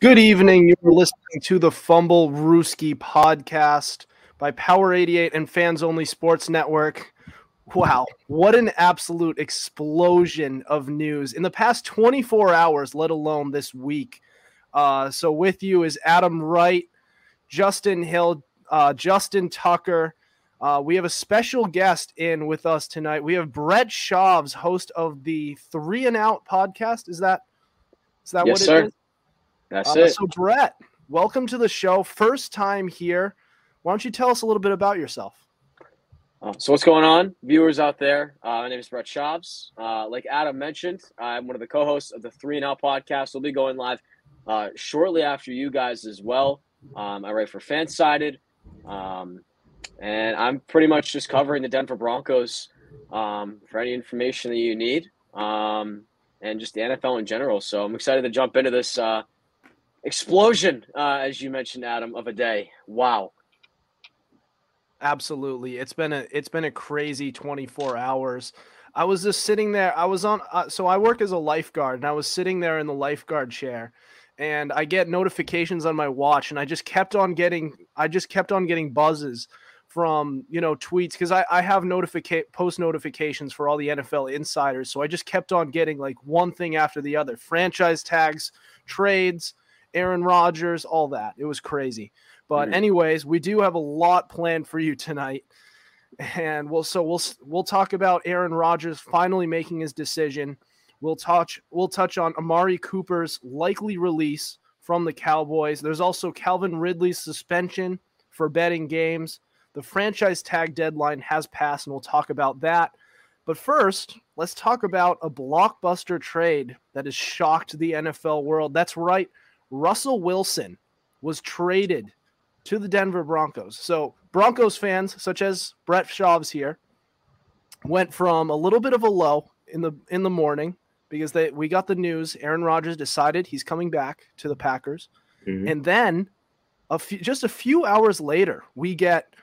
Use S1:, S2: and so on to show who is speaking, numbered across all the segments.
S1: Good evening. You're listening to the Fumblerooski podcast by Power 88 and Fans Only Sports Network. Wow, what an absolute explosion of news in the past 24 hours, let alone this week. Uh, so, with you is Adam Wright, Justin Hill, uh, Justin Tucker. Uh, we have a special guest in with us tonight. We have Brett Shavs, host of the Three and Out podcast. Is that is that
S2: yes,
S1: what it
S2: sir.
S1: is?
S2: That's
S1: Uh,
S2: it.
S1: So, Brett, welcome to the show. First time here. Why don't you tell us a little bit about yourself?
S2: Uh, so what's going on, viewers out there? Uh, my name is Brett Schaubs. Uh, like Adam mentioned, I'm one of the co-hosts of the Three and Out podcast. We'll be going live uh, shortly after you guys as well. Um, I write for Fansided, um, and I'm pretty much just covering the Denver Broncos um, for any information that you need, um, and just the NFL in general. So I'm excited to jump into this uh, explosion, uh, as you mentioned, Adam, of a day. Wow.
S1: Absolutely. It's been a it's been a crazy 24 hours. I was just sitting there. I was on uh, so I work as a lifeguard and I was sitting there in the lifeguard chair and I get notifications on my watch and I just kept on getting I just kept on getting buzzes from, you know, tweets cuz I I have notificate post notifications for all the NFL insiders. So I just kept on getting like one thing after the other. Franchise tags, trades, Aaron Rodgers, all that. It was crazy. But
S2: Mhm.
S1: anyways, we do have a lot planned for you tonight. And we'll so we'll we'll talk about Aaron Rodgers finally making his decision. We'll touch we'll touch on Amari Cooper's likely release from the Cowboys. There's also Calvin Ridley's suspension for betting games. The franchise tag deadline has passed and we'll talk about that. But first, let's talk about a blockbuster trade that has shocked the NFL world. That's right. Russell Wilson was traded to the Denver Broncos. So Broncos fans, such as Brett Schaubs here, went from a little bit of a low in the in the morning because they we got the news Aaron Rodgers decided he's coming back to the Packers,
S2: Mhm.
S1: and then a few just a few hours later we get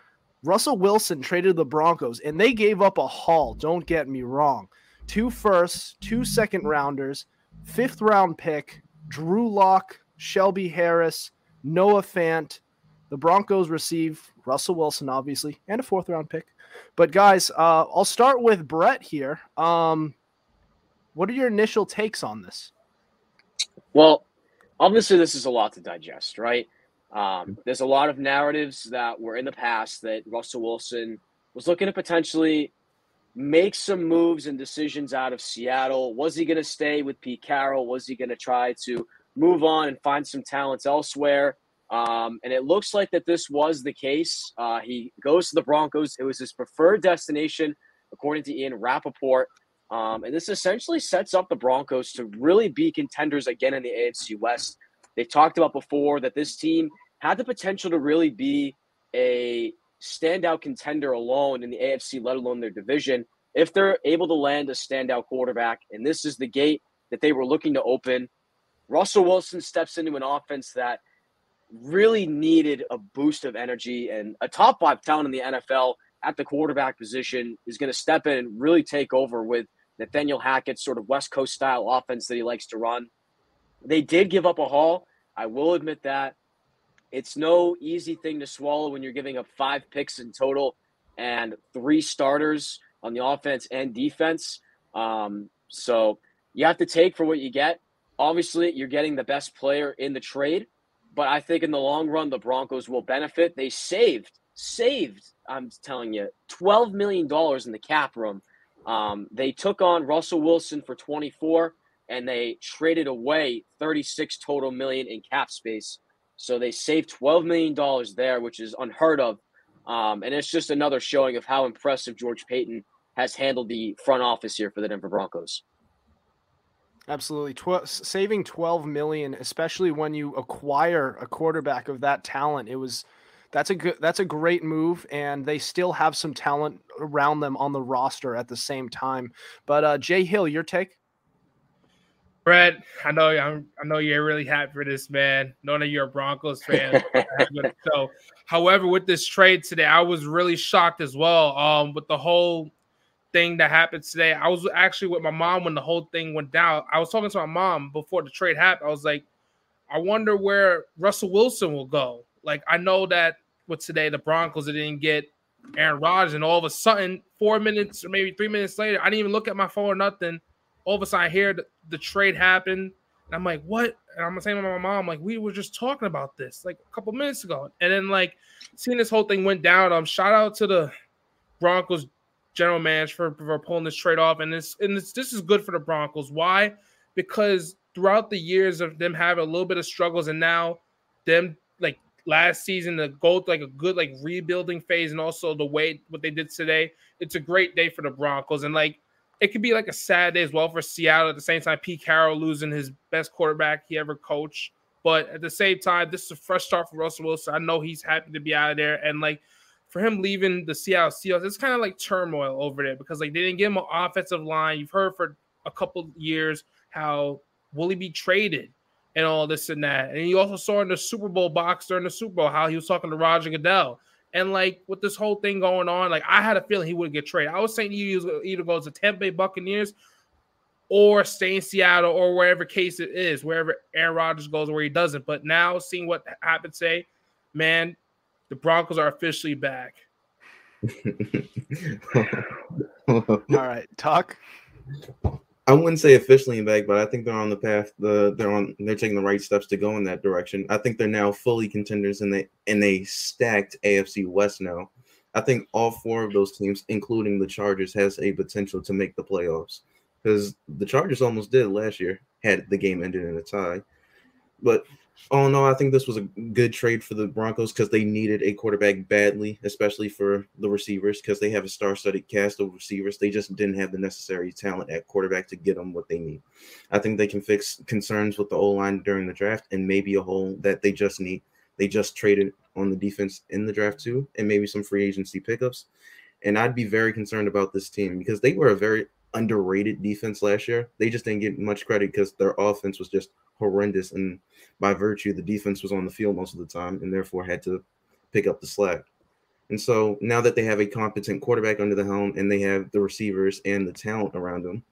S1: Russell Wilson traded to the Broncos, and they gave up a haul. Don't get me wrong, two firsts, two second rounders, fifth round pick, Drew Lock, Shelby Harris, Noah Fant. The Broncos receive Russell Wilson, obviously, and a fourth round pick. But guys, uh, I'll start with Brett here. Um, what are your initial takes on this?
S2: Well, obviously, this is a lot to digest, right? Um, there's a lot of narratives that were in the past that Russell Wilson was looking to potentially make some moves and decisions out of Seattle. Was he going to stay with Pete Carroll? Was he going to try to move on and find some talents elsewhere? Um, and it looks like that this was the case. Uh, he goes to the Broncos. It was his preferred destination, according to Ian Rapoport. Um, and this essentially sets up the Broncos to really be contenders again in the AFC West. They talked about before that this team had the potential to really be a standout contender alone in the AFC, let alone their division, if they're able to land a standout quarterback. And this is the gate that they were looking to open. Russell Wilson steps into an offense that really needed a boost of energy, and a top five talent in the NFL at the quarterback position is going to step in and really take over with Nathaniel Hackett's sort of West Coast style offense that he likes to run. They did give up a haul. I will admit that. It's no easy thing to swallow when you're giving up five picks in total and three starters on the offense and defense. Um, so you have to take for what you get. Obviously, you're getting the best player in the trade, but I think in the long run, the Broncos will benefit. They saved, saved, I'm telling you, $12 million in the cap room. Um, they took on Russell Wilson for 24 and they traded away 36 total million in cap space. So they saved 12 million dollars there, which is unheard of. Um, and it's just another showing of how impressive George Paton has handled the front office here for the Denver Broncos.
S1: Absolutely, saving twelve million, especially when you acquire a quarterback of that talent, it was that's a good that's a great move, and they still have some talent around them on the roster at the same time. But uh, Jay Hill, your take?
S3: Brett, I know I'm, I know you're really happy for this, man. Knowing that you're a Broncos fan. so, however, with this trade today, I was really shocked as well. Um, with the whole thing that happened today, I was actually with my mom when the whole thing went down. I was talking to my mom before the trade happened. I was like, I wonder where Russell Wilson will go. Like I know that with today the Broncos didn't get Aaron Rodgers, and all of a sudden, four minutes or maybe three minutes later, I didn't even look at my phone or nothing. All of a sudden, I hear the, the trade happen. And I'm like, what? And I'm saying to my mom, like, we were just talking about this like a couple minutes ago. And then like seeing this whole thing went down. Um, shout out to the Broncos general manager for, for pulling this trade off. And this and this this is good for the Broncos. Why? Because throughout the years of them having a little bit of struggles and now them like last season to go like a good like rebuilding phase and also the way what they did today, it's a great day for the Broncos. And like it could be like a sad day as well for Seattle. At the same time, Pete Carroll losing his best quarterback he ever coached. But at the same time, this is a fresh start for Russell Wilson. I know he's happy to be out of there. And like for him leaving the Seattle Seahawks, it's kind of like turmoil over there because like they didn't give him an offensive line. You've heard for a couple years how will he be traded and all this and that. And you also saw in the Super Bowl box during the Super Bowl how he was talking to Roger Goodell. And like with this whole thing going on, like I had a feeling he would get traded. I was saying he was either go to Tampa Bay Buccaneers or stay in Seattle or wherever case it is, wherever Aaron Rodgers goes, where he doesn't. But now seeing what happened today, man, the Broncos are officially back.
S1: All right, talk.
S4: I wouldn't say officially back, but I think they're on the path. The they're on they're taking the right steps to go in that direction. I think they're now fully contenders in the in a stacked AFC West now. I think all four of those teams, including the Chargers, has a potential to make the playoffs because the Chargers almost did last year had the game ended in a tie. But Oh no, I think this was a good trade for the Broncos because they needed a quarterback badly, especially for the receivers because they have a star-studded cast of receivers. They just didn't have the necessary talent at quarterback to get them what they need. I think they can fix concerns with the O line during the draft and maybe a hole that they just need. They just traded on the defense in the draft too, and maybe some free agency pickups. And I'd be very concerned about this team because they were a very underrated defense last year. They just didn't get much credit because their offense was just horrendous, and by virtue, the defense was on the field most of the time, and therefore had to pick up the slack. And so now that they have a competent quarterback under the helm and they have the receivers and the talent around them,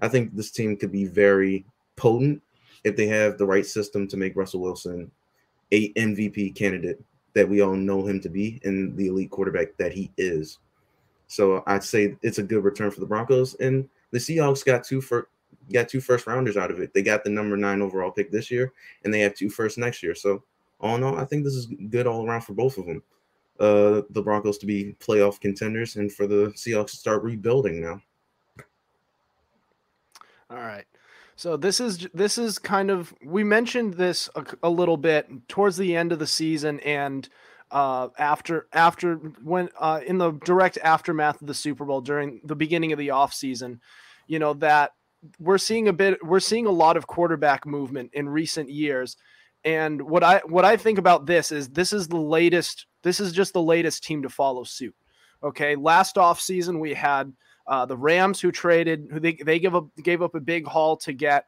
S4: I think this team could be very potent if they have the right system to make Russell Wilson a MVP candidate that we all know him to be and the elite quarterback that he is. So I'd say it's a good return for the Broncos and the Seahawks got two for got two first rounders out of it. They got the number nine overall pick this year, and they have two first next year. So all in all, I think this is good all around for both of them. Uh, the Broncos to be playoff contenders, and for the Seahawks to start rebuilding now.
S1: All right. So this is this is kind of we mentioned this a, a little bit towards the end of the season and uh, after after when uh, in the direct aftermath of the Super Bowl during the beginning of the off season, you know that we're seeing a bit we're seeing a lot of quarterback movement in recent years. And what i what i think about this is this is the latest this is just the latest team to follow suit. Okay last off season we had uh, the rams who traded who they, they give up gave up a big haul to get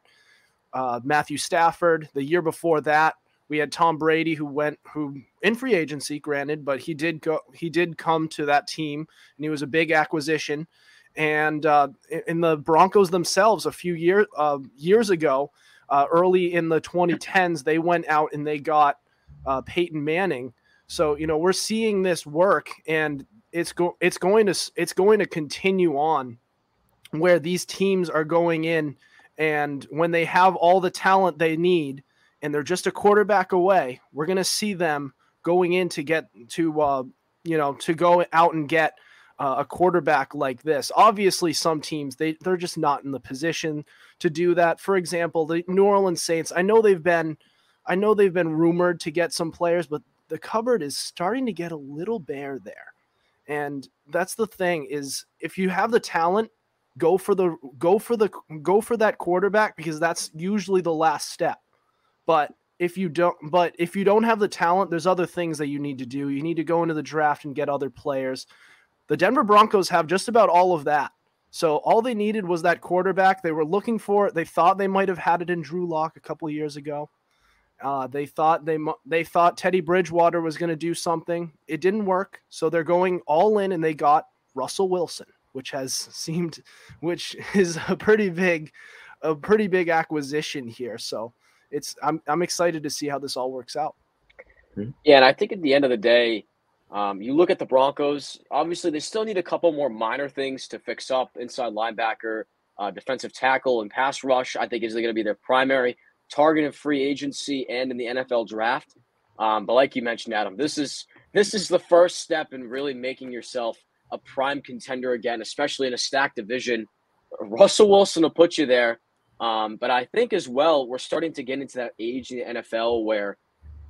S1: uh, matthew stafford. The year before that we had tom brady who went who in free agency granted but he did go he did come to that team and he was a big acquisition and uh, in the Broncos themselves, a few years uh, years ago, uh, early in the 2010s, they went out and they got uh, Peyton Manning. So you know we're seeing this work, and it's go it's going to it's going to continue on, where these teams are going in, and when they have all the talent they need, and they're just a quarterback away, we're going to see them going in to get to uh, you know to go out and get uh, a quarterback like this. Obviously, some teams they they're just not in the position to do that. For example, the New Orleans Saints. I know they've been, I know they've been rumored to get some players, but the cupboard is starting to get a little bare there. And that's the thing is if you have the talent, go for the go for the go for that quarterback because that's usually the last step. But if you don't but if you don't have the talent, there's other things that you need to do. You need to go into the draft and get other players. The Denver Broncos have just about all of that. So all they needed was that quarterback. They were looking for it. They thought they might have had it in Drew Lock a couple years ago. Uh, they thought they they thought Teddy Bridgewater was going to do something. It didn't work, so they're going all in, and they got Russell Wilson, which has seemed, which is a pretty big, a pretty big acquisition here. So it's I'm I'm excited to see how this all works out.
S2: Yeah, and I think at the end of the day, um, you look at the Broncos. Obviously, they still need a couple more minor things to fix up inside linebacker, uh, defensive tackle, and pass rush. I think is going to be their primary target of free agency and in the NFL draft. Um, but like you mentioned, Adam, this is this is the first step in really making yourself a prime contender again, especially in a stacked division. Russell Wilson will put you there. Um, but I think as well, we're starting to get into that age in the NFL where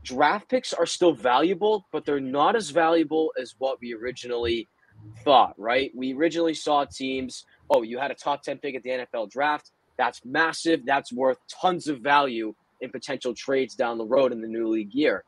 S2: draft picks are still valuable, but they're not as valuable as what we originally thought, right? We originally saw teams, oh, you had a top 10 pick at the NFL draft. That's massive. That's worth tons of value in potential trades down the road in the new league year.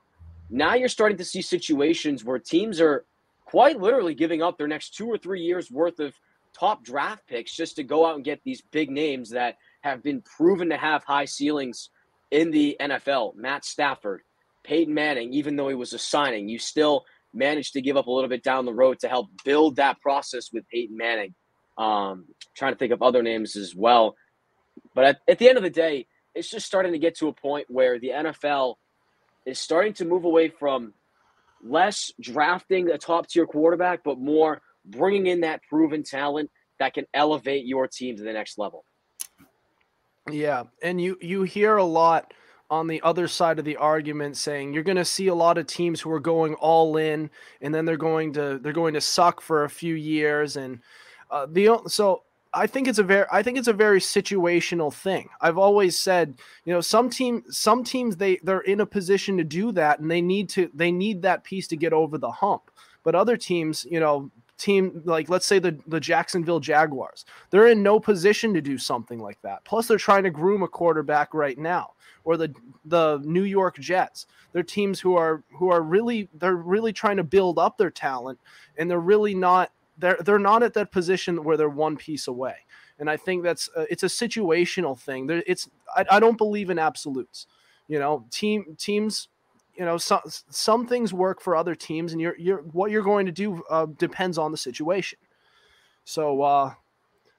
S2: Now you're starting to see situations where teams are quite literally giving up their next two or three years worth of top draft picks just to go out and get these big names that have been proven to have high ceilings in the NFL. Matt Stafford, Peyton Manning, even though he was a signing, you still managed to give up a little bit down the road to help build that process with Peyton Manning. Um, trying to think of other names as well. But at, at the end of the day, it's just starting to get to a point where the NFL is starting to move away from less drafting a top tier quarterback, but more bringing in that proven talent that can elevate your team to the next level.
S1: Yeah, and you you hear a lot on the other side of the argument saying you're going to see a lot of teams who are going all in and then they're going to they're going to suck for a few years and uh, the so I think it's a very I think it's a very situational thing. I've always said, you know, some team some teams they they're in a position to do that and they need to they need that piece to get over the hump. But other teams, you know, team like let's say the the Jacksonville Jaguars, they're in no position to do something like that. Plus they're trying to groom a quarterback right now or the the New York Jets. They're teams who are who are really they're really trying to build up their talent and they're really not they're they're not at that position where they're one piece away. And I think that's uh, it's a situational thing. There, it's I, I don't believe in absolutes. You know, team teams you know some some things work for other teams and you're you're what you're going to do uh, depends on the situation so uh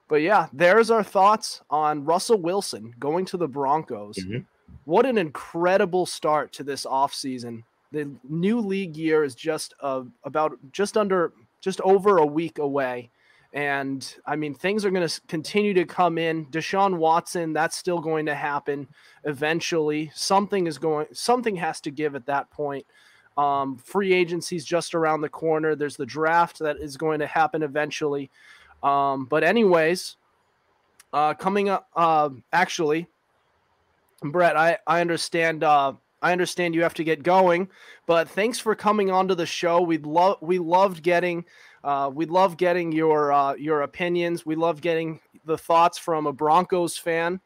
S1: but yeah there's our thoughts on russell wilson going to the broncos mm-hmm what an incredible start to this offseason. The new league year is just uh, about just under just over a week away. And I mean, things are going to continue to come in. Deshaun Watson, that's still going to happen eventually. Something is going, something has to give at that point. Um, free agency's just around the corner. There's the draft that is going to happen eventually. Um, but, anyways, uh, coming up, uh, actually, Brett, I I understand. Uh, I understand you have to get going, but thanks for coming onto the show. We love we loved getting uh, we love getting your uh, your opinions. We love getting the thoughts from a Broncos fan.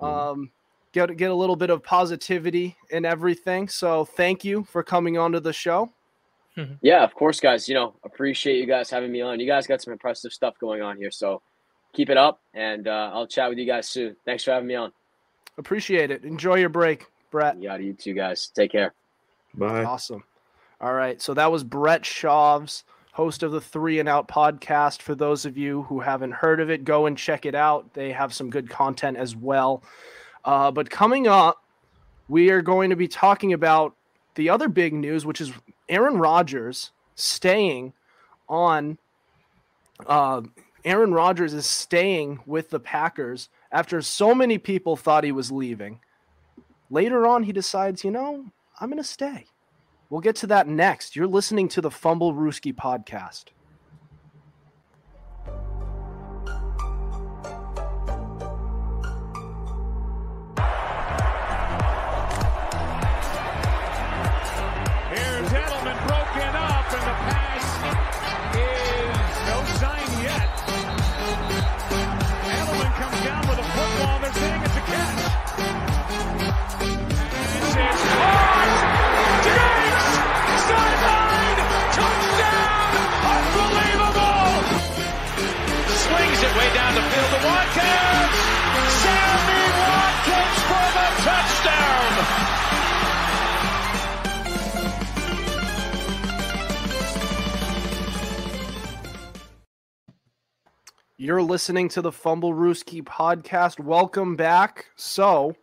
S1: Mm-hmm. Um, get get a little bit of positivity and everything. So thank you for coming onto the show.
S2: Yeah, of course, guys. You know, appreciate you guys having me on. You guys got some impressive stuff going on here, so keep it up, and uh, I'll chat with you guys soon. Thanks for having me on.
S1: Appreciate it. Enjoy your break, Brett.
S2: Yeah, you too, guys. Take care.
S4: Bye.
S1: Awesome. All right. So that was Brett Shavs, host of the Three and Out podcast. For those of you who haven't heard of it, go and check it out. They have some good content as well. Uh, but coming up, we are going to be talking about the other big news, which is Aaron Rodgers staying on. Uh, Aaron Rodgers is staying with the Packers after so many people thought he was leaving. Later on, he decides, you know, I'm going to stay. We'll get to that next. You're listening to the Fumblerooski podcast. You're listening to the Fumblerooski podcast. Welcome back. So,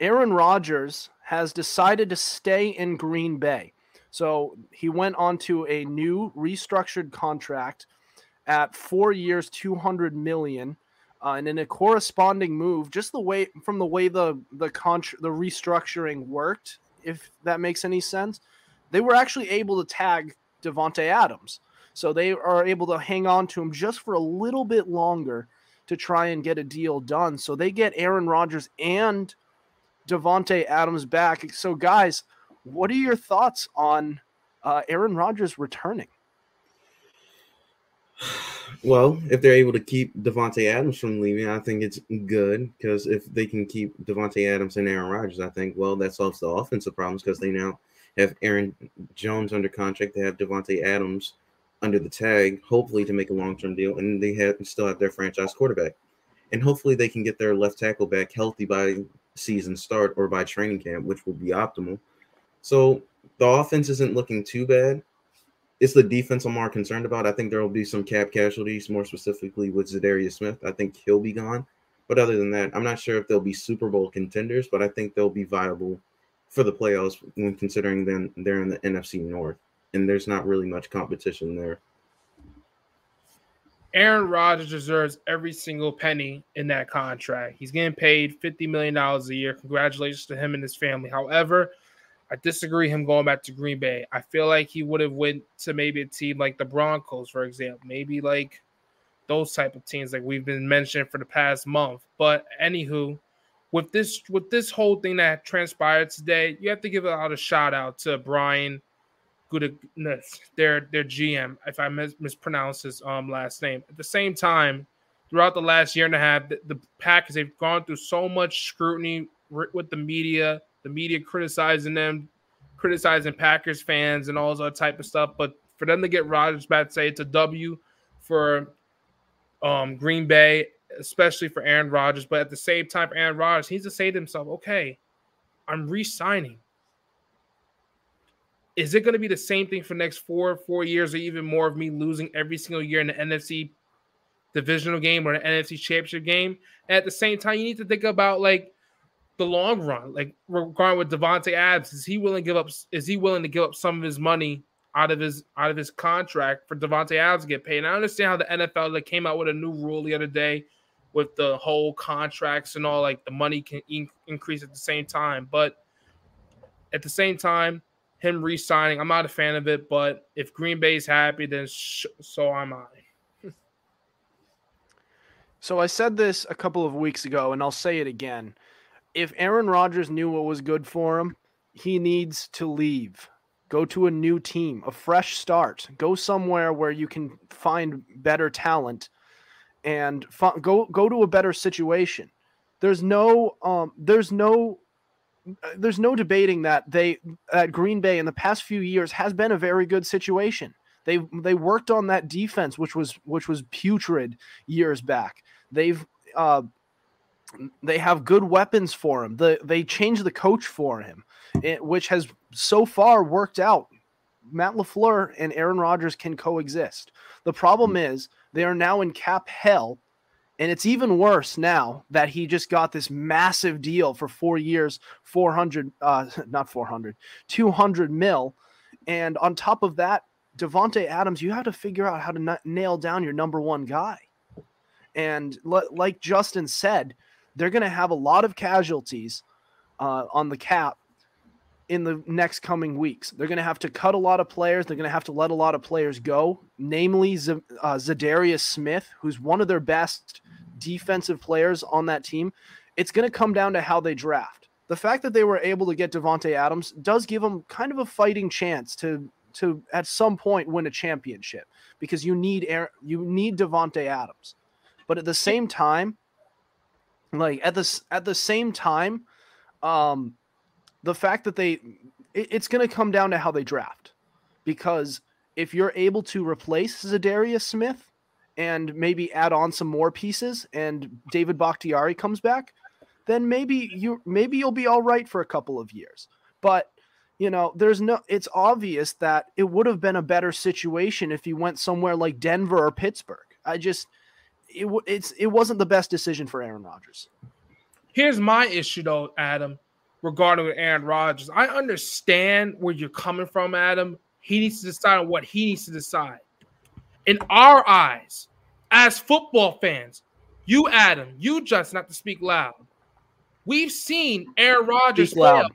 S1: Aaron Rodgers has decided to stay in Green Bay. So he went on to a new restructured contract at four years, 200 million. Uh, and in a corresponding move, just the way from the way the the contra- the restructuring worked, if that makes any sense, they were actually able to tag Davante Adams, so they are able to hang on to him just for a little bit longer to try and get a deal done. So they get Aaron Rodgers and Davante Adams back. So, guys, what are your thoughts on uh, Aaron Rodgers returning?
S4: Well, if they're able to keep Davante Adams from leaving, I think it's good because if they can keep Davante Adams and Aaron Rodgers, I think well that solves the offensive problems because they now have Aaron Jones under contract. They have Davante Adams under the tag, hopefully to make a long term deal, and they have still have their franchise quarterback, and hopefully they can get their left tackle back healthy by season start or by training camp, which would be optimal. So the offense isn't looking too bad. It's the defense I'm more concerned about. I think there will be some cap casualties, more specifically with Za'Darius Smith. I think he'll be gone. But other than that, I'm not sure if they'll be Super Bowl contenders, but I think they'll be viable for the playoffs when considering them they're in the NFC North and there's not really much competition there.
S3: Aaron Rodgers deserves every single penny in that contract. He's getting paid $50 million a year. Congratulations to him and his family. However, I disagree him going back to Green Bay. I feel like he would have went to maybe a team like the Broncos, for example, maybe like those type of teams like we've been mentioning for the past month. But anywho, with this with this whole thing that transpired today, you have to give a lot of shout out to Brian Gutekunst, their their GM, if I mis- mispronounce his um last name. At the same time, throughout the last year and a half, the, the Packers they've gone through so much scrutiny with the media, the media criticizing them, criticizing Packers fans and all that type of stuff. But for them to get Rodgers back, say it's a W for um, Green Bay, especially for Aaron Rodgers. But at the same time, Aaron Rodgers, he needs to say to himself, okay, I'm re-signing is it going to be the same thing for next four four years or even more of me losing every single year in the NFC divisional game or the NFC championship game? And at the same time, you need to think about like the long run. Like regarding with Davante Adams, is he willing to give up? Is he willing to give up some of his money out of his out of his contract for Davante Adams to get paid? And I understand how the NFL like came out with a new rule the other day with the whole contracts and all like the money can in- increase at the same time, but at the same time him re-signing. I'm not a fan of it, but if Green Bay's happy, then sh- so am I.
S1: so I said this a couple of weeks ago, and I'll say it again. If Aaron Rodgers knew what was good for him, he needs to leave. Go to a new team, a fresh start. Go somewhere where you can find better talent, and go go to a better situation. There's no um, there's no there's no debating that they at Green Bay in the past few years has been a very good situation. They they worked on that defense, which was which was putrid years back. They've uh, they have good weapons for him. The they changed the coach for him, it, which has so far worked out. Matt LaFleur and Aaron Rodgers can coexist. The problem is they are now in cap hell and it's even worse now that he just got this massive deal for four years, 400, uh, not 400, 200 mil. And on top of that, Davante Adams, you have to figure out how to n- nail down your number one guy. And l- like Justin said, they're going to have a lot of casualties uh, on the cap in the next coming weeks. They're going to have to cut a lot of players. They're going to have to let a lot of players go, namely Z- uh, Za'Darius Smith, who's one of their best defensive players on that team. It's going to come down to how they draft. The fact that they were able to get Davante Adams does give them kind of a fighting chance to to at some point win a championship because you need air, you need Davante Adams. But at the same time, like at this at the same time, um, the fact that they it, it's going to come down to how they draft because if you're able to replace Za'Darius Smith and maybe add on some more pieces and David Bakhtiari comes back, then maybe you maybe you'll be all right for a couple of years. But you know, there's no it's obvious that it would have been a better situation if he went somewhere like Denver or Pittsburgh. I just it it's it wasn't the best decision for Aaron Rodgers.
S3: Here's my issue though, Adam. regarding Aaron Rodgers. I understand where you're coming from, Adam. He needs to decide on what he needs to decide. In our eyes, as football fans, you, Adam, you just not to speak loud. We've seen Aaron Rodgers
S1: Speak loud.
S3: fail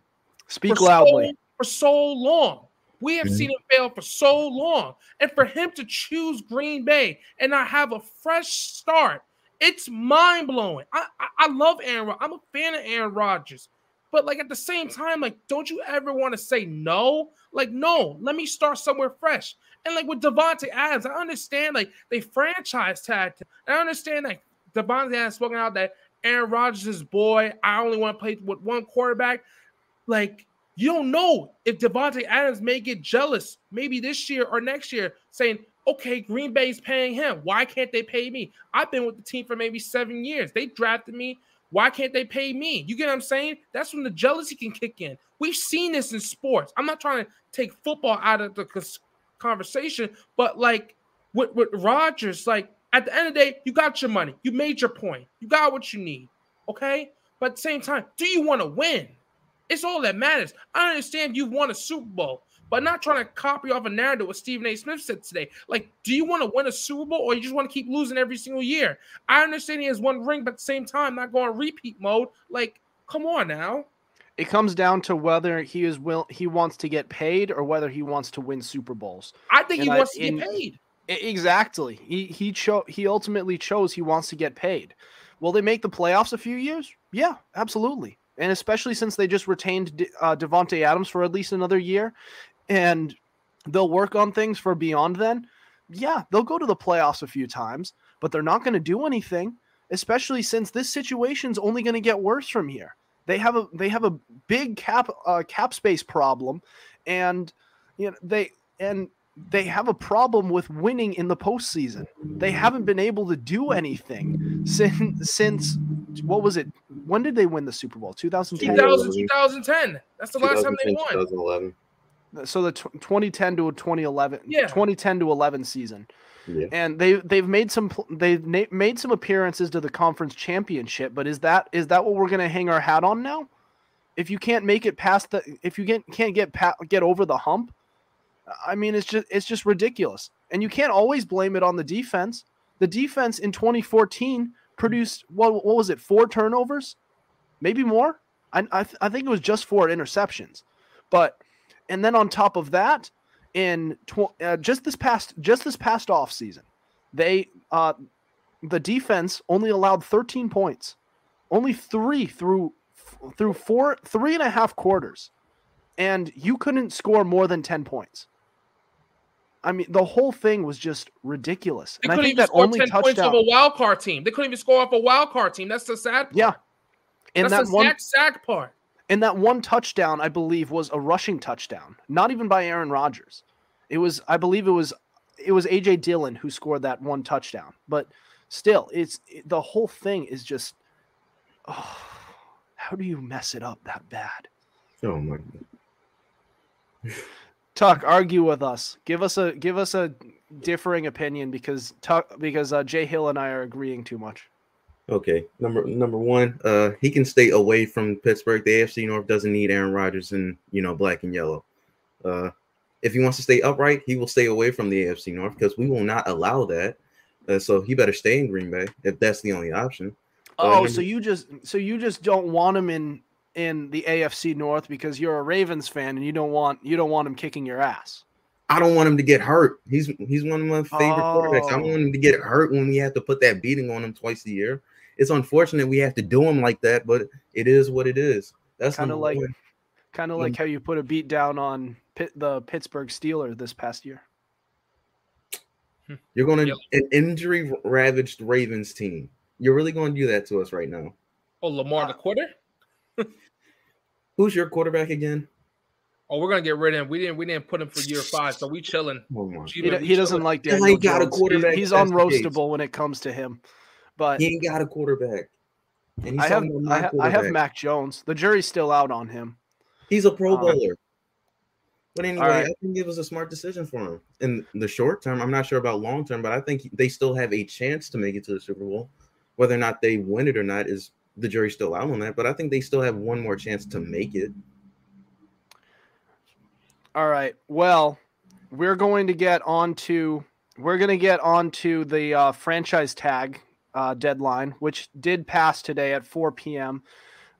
S1: Speak
S3: for
S1: loudly.
S3: So, for so long. We have
S4: Mhm.
S3: seen him fail for so long. And for him to choose Green Bay and not have a fresh start, it's mind blowing. I, I, I love Aaron. I'm a fan of Aaron Rodgers. But like at the same time, like, don't you ever want to say no? Like, no, let me start somewhere fresh. And like with Davante Adams, I understand like they franchise tagged him. I understand like Davante Adams spoken out that Aaron Rodgers is boy. I only want to play with one quarterback. Like, you don't know if Davante Adams may get jealous maybe this year or next year, saying, okay, Green Bay's paying him. Why can't they pay me? I've been with the team for maybe seven years. They drafted me. Why can't they pay me? You get what I'm saying? That's when the jealousy can kick in. We've seen this in sports. I'm not trying to take football out of the conversation, but like with, with Rodgers, like at the end of the day, you got your money. You made your point. You got what you need. Okay. But at the same time, do you want to win? It's all that matters. I understand you've won a Super Bowl, but not trying to copy off a narrative what Stephen A. Smith said today. Like, do you want to win a Super Bowl or you just want to keep losing every single year? I understand he has one ring, but at the same time, not going repeat mode. Like, come on now.
S1: It comes down to whether he is will he wants to get paid or whether he wants to win Super Bowls.
S3: I think he
S1: And I-
S3: wants to get paid.
S1: Exactly. He he cho- he ultimately chose he wants to get paid. Will they make the playoffs a few years? Yeah, absolutely. And especially since they just retained De- uh, Davante Adams for at least another year, and they'll work on things for beyond then. Yeah, they'll go to the playoffs a few times, but they're not going to do anything. Especially since this situation's only going to get worse from here. They have a they have a big cap uh, cap space problem, and you know they and they have a problem with winning in the postseason. They haven't been able to do anything since since what was it? When did they win the Super Bowl? 2010.
S3: 2000, 2010. That's the last time they won.
S4: 2011.
S1: So the tw 2010 to 2011,
S3: Yeah.
S1: 2010 to 11 season,
S4: Yeah.
S1: and they they've made some they've na- made some appearances to the conference championship. But is that is that what we're gonna hang our hat on now? If you can't make it past the, if you get can't get pa- get over the hump, I mean it's just it's just ridiculous. And you can't always blame it on the defense. The defense in 2014 produced what what was it? Four turnovers, maybe more. I I, th- I think it was just four interceptions, but and then on top of that, in tw- uh, just this past just this past off season, they uh, the defense only allowed 13 points, only three through through four three and a half quarters, and you couldn't score more than 10 points. I mean, the whole thing was just ridiculous,
S3: They
S1: and I
S3: couldn't
S1: think
S3: even
S1: that
S3: score
S1: only
S3: 10 points of a wild card team. They couldn't even score off a wild card team. That's the sad part.
S1: Yeah, and
S3: That's
S1: that
S3: the
S1: one
S3: sack sack part.
S1: And that one touchdown, I believe, was a rushing touchdown, not even by Aaron Rodgers. It was, I believe, it was, it was AJ Dillon who scored that one touchdown. But still, it's it- the whole thing is just, oh, how do you mess it up that bad?
S4: Oh my. god.
S1: Tuck, argue with us. Give us a give us a differing opinion because Tuck because uh, Jay Hill and I are agreeing too much.
S4: Okay, number number one, uh, he can stay away from Pittsburgh. The AFC North doesn't need Aaron Rodgers in you know black and yellow. Uh, if he wants to stay upright, he will stay away from the AFC North because we will not allow that. Uh, so he better stay in Green Bay if that's the only option. Uh,
S1: Oh, so you just so you just don't want him in in the AFC North because you're a Ravens fan and you don't want you don't want him kicking your ass.
S4: I don't want him to get hurt. He's he's one of my favorite quarterbacks. I don't
S1: Oh.
S4: want him to get hurt when we have to put that beating on him twice a year. It's unfortunate we have to do them like that, but it is what it is. That's
S1: Kinda like- Kind of like how you put a beat down on Pitt, the Pittsburgh Steelers this past year.
S4: You're going to
S3: Yep.
S4: an injury ravaged Ravens team. You're really going to do that to us right now.
S3: Oh, Lamar the quarter.
S4: Who's your quarterback again?
S3: Oh, we're gonna get rid of him. We didn't. We didn't put him for year five, so we chilling.
S4: Oh my.
S1: He,
S3: Chilling,
S1: he doesn't like
S4: He
S1: Daniel
S4: ain't got a
S1: Jones. He-
S4: quarterback
S1: he's
S4: if that's the case.
S1: unroastable when it comes to him. But
S4: He ain't got a quarterback. And he's
S1: I have I,
S4: my
S1: ha- I have. Mac Jones. The jury's still out on him.
S4: He's a Pro
S1: Um,
S4: Bowler. But anyway,
S1: right.
S4: I think it was a smart decision for him. In the short term, I'm not sure about long term, but I think they still have a chance to make it to the Super Bowl. Whether or not they win it or not is the jury's still out on that, but I think they still have one more chance to make it.
S1: All right. Well, we're going to get on to we're going to get on to the uh, franchise tag uh, deadline, which did pass today at 4 p.m.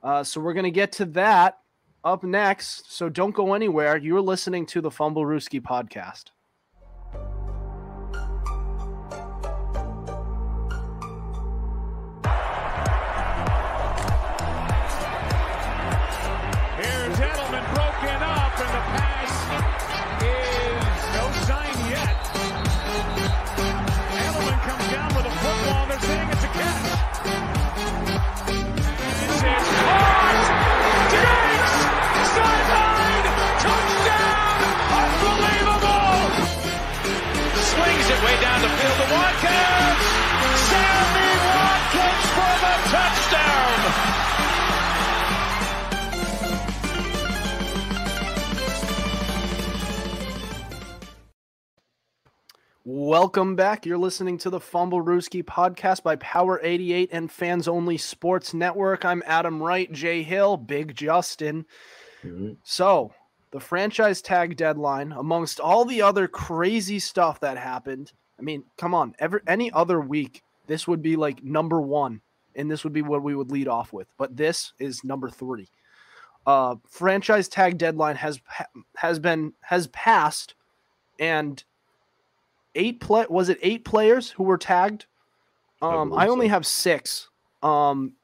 S1: Uh, so we're going to get to that up next. So don't go anywhere. You're listening to the Fumblerooski podcast.
S5: It way down the field to Watkins. Sammy Watkins for the touchdown.
S1: Welcome back. You're listening to the Fumblerooski podcast by Power 88 and Fans Only Sports Network. I'm Adam Wright, Jay Hill, Big Justin.
S4: Mhm.
S1: So, the franchise tag deadline, amongst all the other crazy stuff that happened, I mean, come on, ever any other week, this would be like number one, and this would be what we would lead off with. But this is number three. Uh, franchise tag deadline has has been has passed, and eight play was it eight players who were tagged? Um,
S4: believe
S1: I only
S4: so.
S1: have six. Um,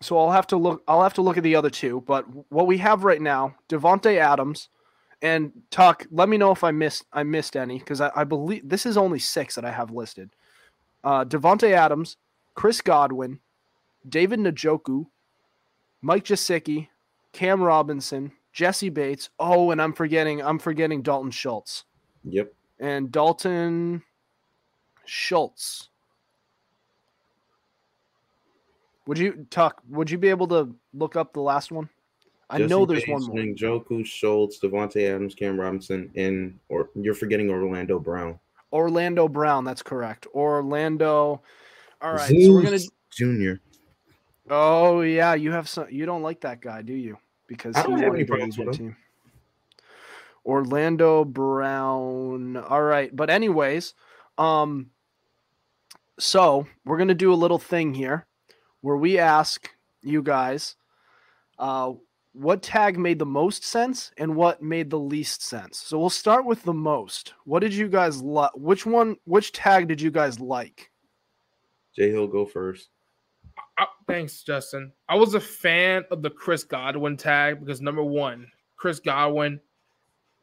S1: so I'll have to look. I'll have to look at the other two. But what we have right now, Davante Adams, and Tuck. Let me know if I missed. I missed any because I, I believe this is only six that I have listed. Uh, Davante Adams, Chris Godwin, David Njoku, Mike Gesicki, Cam Robinson, Jessie Bates. Oh, and I'm forgetting. I'm forgetting Dalton Schultz
S4: Yep.
S1: and Dalton Schultz. Would you Tuck? Would you be able to look up the last one? I
S4: Jesse
S1: know there's one more.
S4: Njoku, Schultz, Davante Adams, Cam Robinson, and or you're forgetting Orlando Brown.
S1: Orlando Brown. That's correct. Orlando. All right. So we're gonna.
S4: Junior.
S1: Oh yeah, you have some. You don't like that guy, do you? Because
S4: I don't have any problems with him.
S1: team. Orlando Brown. All right, but anyways, um, so we're gonna do a little thing here where we ask you guys, uh, what tag made the most sense and what made the least sense. So we'll start with the most. What did you guys like? Which one? Which tag did you guys like?
S4: Jay Hill go first.
S3: Uh, thanks, Justin. I was a fan of the Chris Godwin tag because number one, Chris Godwin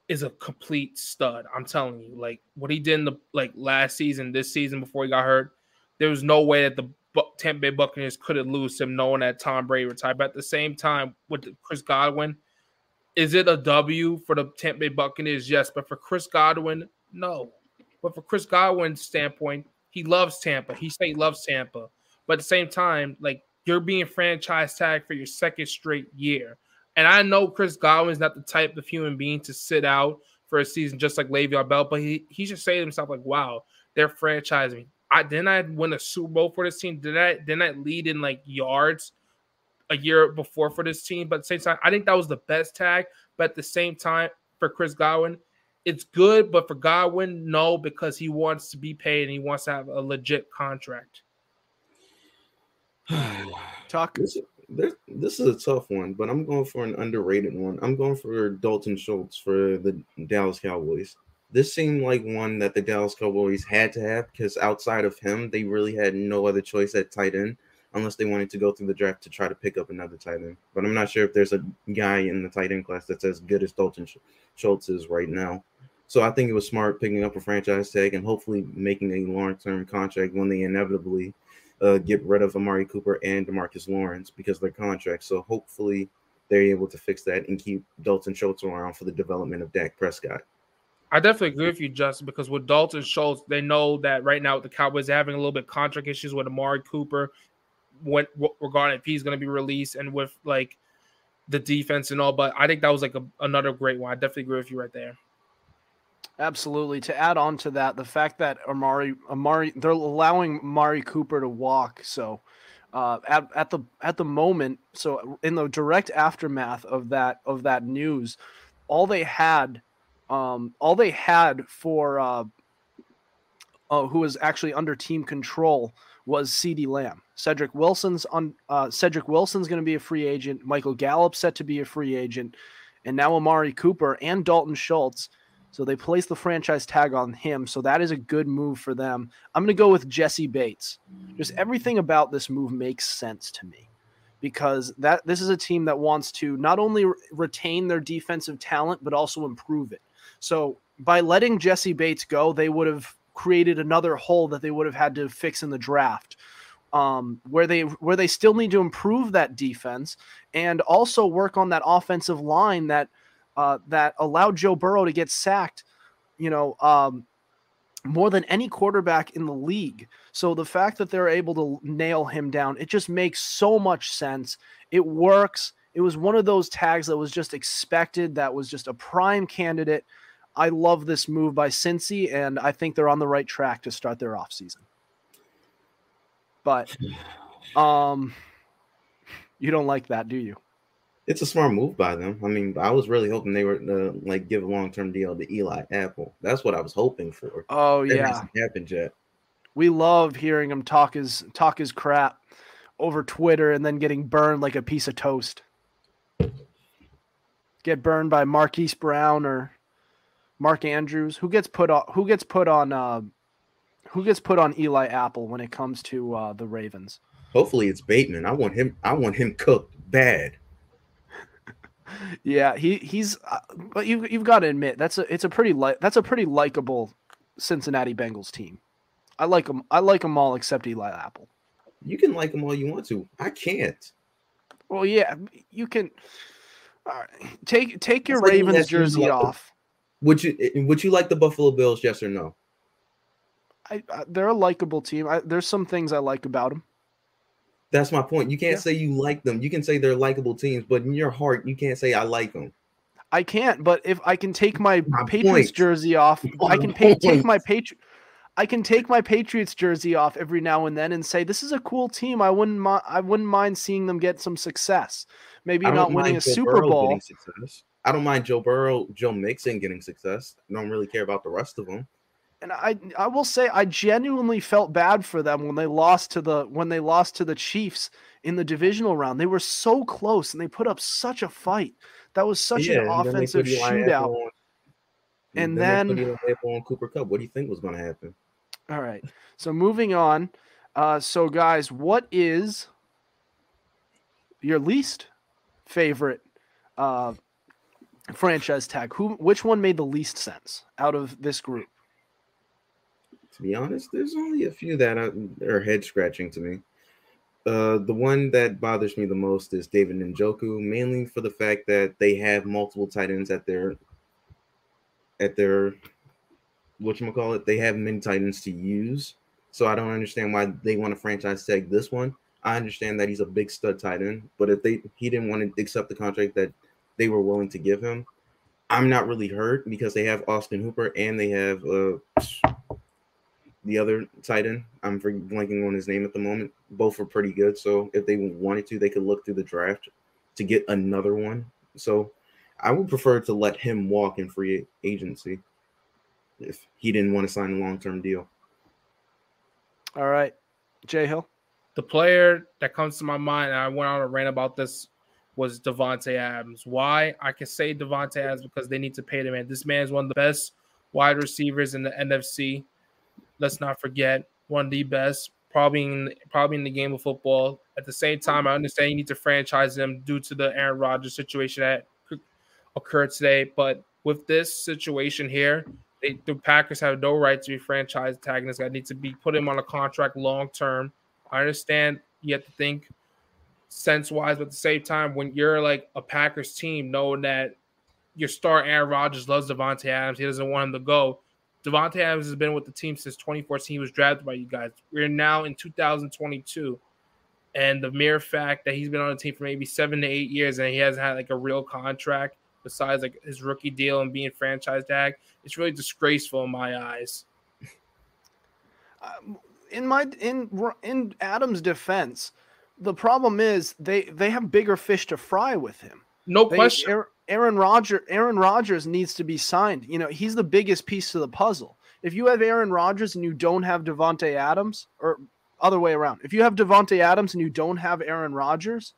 S3: is a complete stud. I'm telling you, like what he did in the like last season, this season before he got hurt, there was no way that the Bu- Tampa Bay Buccaneers couldn't lose him, knowing that Tom Brady retired. But at the same time, with Chris Godwin, is it a W for the Tampa Bay Buccaneers? Yes, but for Chris Godwin, no. But for Chris Godwin's standpoint, he loves Tampa. He say he loves Tampa. But at the same time, like you're being franchise tagged for your second straight year. And I know Chris Godwin's not the type of human being to sit out for a season just like Le'Veon Bell, but he, he should say to himself, like, wow, they're franchising. I didn't I win a Super Bowl for this team? Did I didn't I lead in like yards a year before for this team? But at the same time, I think that was the best tag. But at the same time, for Chris Godwin, it's good, but for Godwin, no, because he wants to be paid and he wants to have a legit contract.
S1: Tuck.
S4: This, this, this is a tough one, but I'm going for an underrated one. I'm going for Dalton Schultz for the Dallas Cowboys. This seemed like one that the Dallas Cowboys had to have because outside of him, they really had no other choice at tight end unless they wanted to go through the draft to try to pick up another tight end. But I'm not sure if there's a guy in the tight end class that's as good as Dalton Schultz is right now. So I think it was smart picking up a franchise tag and hopefully making a long-term contract when they inevitably uh, get rid of Amari Cooper and Demarcus Lawrence because their contracts. So hopefully they're able to fix that and keep Dalton Schultz around for the development of Dak Prescott.
S3: I definitely agree with you, Justin, because with Dalton Schultz, they know that right now the Cowboys are having a little bit of contract issues with Amari Cooper, when regarding if he's going to be released and with like the defense and all. But I think that was like a, another great one. I definitely agree with you right there.
S1: Absolutely. To add on to that, the fact that Amari Amari they're allowing Amari Cooper to walk, so uh, at, at the at the moment. So in the direct aftermath of that of that news, all they had, um, all they had for uh, uh, who was actually under team control was CeeDee Lamb. Cedric Wilson's on uh, Cedric Wilson's going to be a free agent. Michael Gallup set to be a free agent, and now Amari Cooper and Dalton Schultz. So they placed the franchise tag on him. So that is a good move for them. I'm going to go with Jessie Bates. Just everything about this move makes sense to me because that this is a team that wants to not only re- retain their defensive talent but also improve it. So by letting Jessie Bates go, they would have created another hole that they would have had to fix in the draft. Um, where they where they still need to improve that defense and also work on that offensive line that uh, that allowed Joe Burrow to get sacked, you know, um, more than any quarterback in the league. So the fact that they're able to nail him down, it just makes so much sense. It works. It was one of those tags that was just expected, that was just a prime candidate. I love this move by Cincy, and I think they're on the right track to start their offseason. But um you don't like that, do you?
S4: It's a smart move by them. I mean, I was really hoping they were to like give a long term deal to Eli Apple. That's what I was hoping for.
S1: Oh
S4: That
S1: yeah.
S4: happened yet.
S1: We love hearing him talk his talk his crap over Twitter and then getting burned like a piece of toast. Get burned by Marquise Brown or Mark Andrews. Who gets put on who gets put on uh who gets put on Eli Apple when it comes to uh the Ravens?
S4: Hopefully, it's Bateman. I want him. I want him cooked bad.
S1: Yeah, he he's uh, but you you've got to admit that's a it's a pretty li- that's a pretty likable Cincinnati Bengals team. I like them I like them all except Eli Apple.
S4: You can like them all you want to. I can't.
S1: Well, yeah, you can all right, take take your
S4: like
S1: Ravens jersey
S4: like
S1: off.
S4: Would you? eh, Would you like the Buffalo Bills? Yes or no?
S1: I, I, they're a likable team. I, there's some things I like about them.
S4: That's my point. You can't
S1: Yeah.
S4: say you like them. You can say they're likable teams, but in your heart, you can't say I like them.
S1: I can't, but if I can take my,
S4: My
S1: Patriots
S4: point.
S1: jersey off, I can pay, take my Patri- I can take my Patriots jersey off every now and then and say this is a cool team. I wouldn't mi- I wouldn't mind seeing them get some success. Maybe
S4: don't
S1: winning a Super Bowl.
S4: I don't mind Joe Burrow, Joe Mixon getting success. I don't really care about the rest of them.
S1: and I I will say I genuinely felt bad for them when they lost to the when they lost to the Chiefs in the divisional round. They were so close and they put up such a fight. That was such an
S4: then they
S1: offensive shootout.
S4: On-
S1: And
S4: put
S1: then-
S4: on Cooper Kupp. What do you think was going to happen?
S1: All right. So moving on. Uh, so guys, what is your least favorite uh, franchise tag? Who? Which one made the least sense out of this group?
S4: To be honest, there's only a few that are, head scratching to me. Uh, the one that bothers me the most is David Njoku, mainly for the fact that they have multiple tight ends at their at their what you call it. They have many tight ends to use, so I don't understand why they want to franchise tag this one. I understand that he's a big stud tight end, but if they he didn't want to accept the contract that they were willing to give him, I'm not really hurt because they have Austin Hooper and they have uh the other tight end. I'm for- blanking on his name at the moment. Both are pretty good. So if they wanted to, they could look through the draft to get another one. So I would prefer to let him walk in free agency if he didn't want to sign a long term deal.
S1: All right, Jay Hill.
S3: The player that comes to my mind, and I went on a rant about this, was Davante Adams. Why? I can say Davante Adams because they need to pay the man. This man is one of the best wide receivers in the NFC. Let's not forget one of the best, probably in probably in the game of football. At the same time, I understand you need to franchise him due to the Aaron Rodgers situation that occurred today. But with this situation here, they, the Packers have no right to be franchise tagging this guy. Need to be put him on a contract long term. I understand you have to think sense wise, but at the same time, when you're like a Packers team, knowing that your star Aaron Rodgers loves Davante Adams, he doesn't want him to go. Davante Adams has been with the team since 2014. He was drafted by you guys. We're now in 2022. And the mere fact that he's been on the team for maybe seven to eight years and he hasn't had like a real contract besides like his rookie deal and being franchise tag, it's really disgraceful in my eyes.
S1: Um, in my in in Adam's defense, the problem is they they have bigger fish to fry with him.
S3: No
S1: They-
S3: question.
S1: Aaron, Rodgers Aaron Rodgers needs to be signed. You know, he's the biggest piece to the puzzle. If you have Aaron Rodgers and you don't have Davante Adams, or other way around, if you have Davante Adams and you don't have Aaron Rodgers,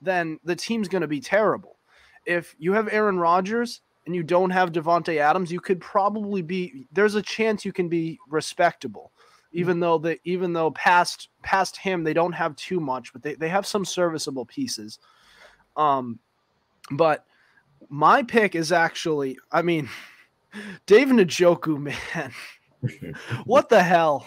S1: then the team's going to be terrible. If you have Aaron Rodgers and you don't have Davante Adams, you could probably be. There's a chance you can be respectable, even though they even though past past him they don't have too much, but they, they have some serviceable pieces. Um, but my pick is actually, I mean, Dave Njoku, man. what the hell?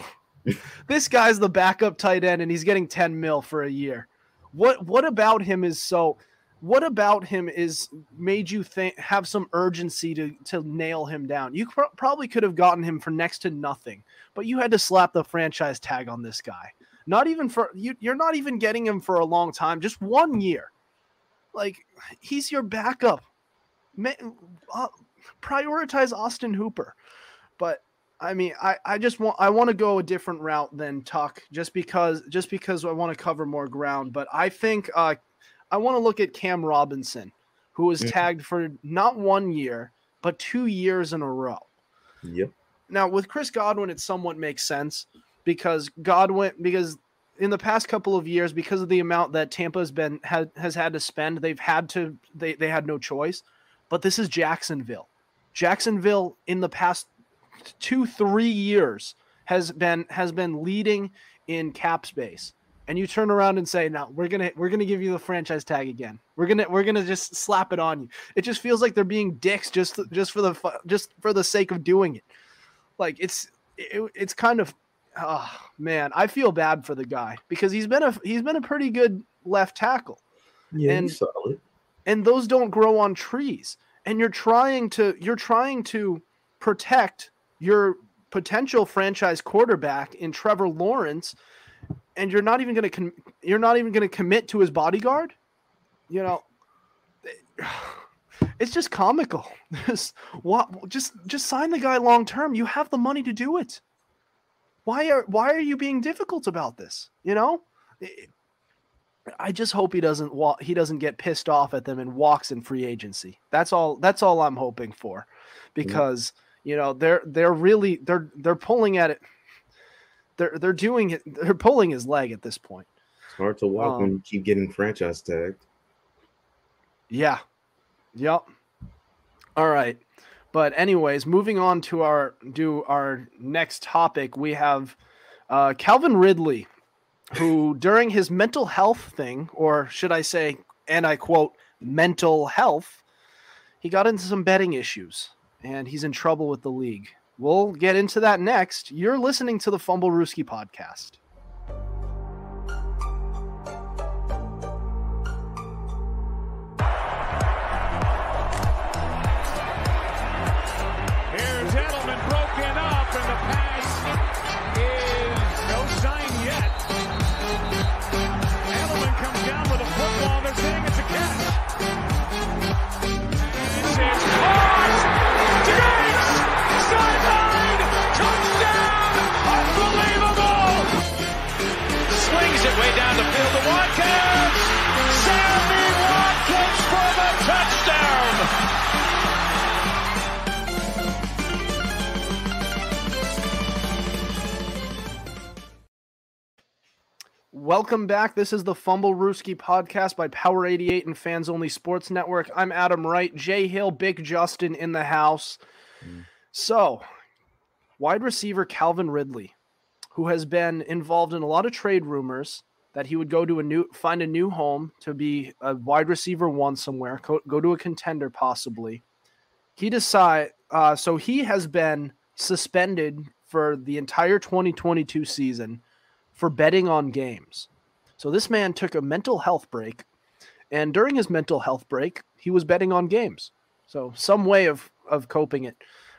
S1: This guy's the backup tight end and he's getting 10 mil for a year. What what about him is so what about him is made you think have some urgency to to nail him down? You pro- probably could have gotten him for next to nothing, but you had to slap the franchise tag on this guy. Not even for you you're not even getting him for a long time, just one year. Like he's your backup. Uh, prioritize Austin Hooper. But I mean, I, I just want I want to go a different route than Tuck just because just because I want to cover more ground. But I think uh, I want to look at Cam Robinson, who was
S4: Mhm.
S1: tagged for not one year but two years in a row.
S4: Yep.
S1: Now with Chris Godwin, it somewhat makes sense because Godwin because in the past couple of years, because of the amount that Tampa has been had, has had to spend, they've had to they they had no choice. But this is Jacksonville. Jacksonville in the past two three years has been has been leading in cap space. And you turn around and say, "No, we're gonna we're gonna give you the franchise tag again. We're gonna we're gonna just slap it on you." It just feels like they're being dicks just just for the just for the sake of doing it. Like it's it, it's kind of oh man, I feel bad for the guy because he's been a he's been a pretty good left tackle
S4: Yeah,
S1: And-
S4: solid.
S1: and those don't grow on trees and you're trying to you're trying to protect your potential franchise quarterback in Trevor Lawrence and you're not even going to com- you're not even going to commit to his bodyguard you know it's just comical just what just just sign the guy long term you have the money to do it why are why are you being difficult about this you know It- I just hope he doesn't wa- he doesn't get pissed off at them and walks in free agency. That's all that's all I'm hoping for. Because, you know, they're they're really they're they're pulling at it. They're they're doing it they're pulling his leg at this point.
S4: It's hard to walk
S1: Um,
S4: when you keep getting franchise tagged.
S1: Yeah. Yep. All right. But anyways, moving on to our do our next topic, we have uh, Calvin Ridley, who during his mental health thing, or should I say, and I quote, mental health, he got into some betting issues and he's in trouble with the league. We'll get into that next. You're listening to the Fumblerooski podcast. Welcome back. This is the Fumblerooski podcast by Power 88 and Fans Only Sports Network. I'm Adam Wright, Jay Hill, Big Justin in the house.
S4: Mm.
S1: So, wide receiver Calvin Ridley, who has been involved in a lot of trade rumors that he would go to a new find a new home to be a wide receiver one somewhere, go, go to a contender possibly. He decide uh, so he has been suspended for the entire 2022 season for betting on games. So this man took a mental health break, and during his mental health break, he was betting on games. So some way of of coping it.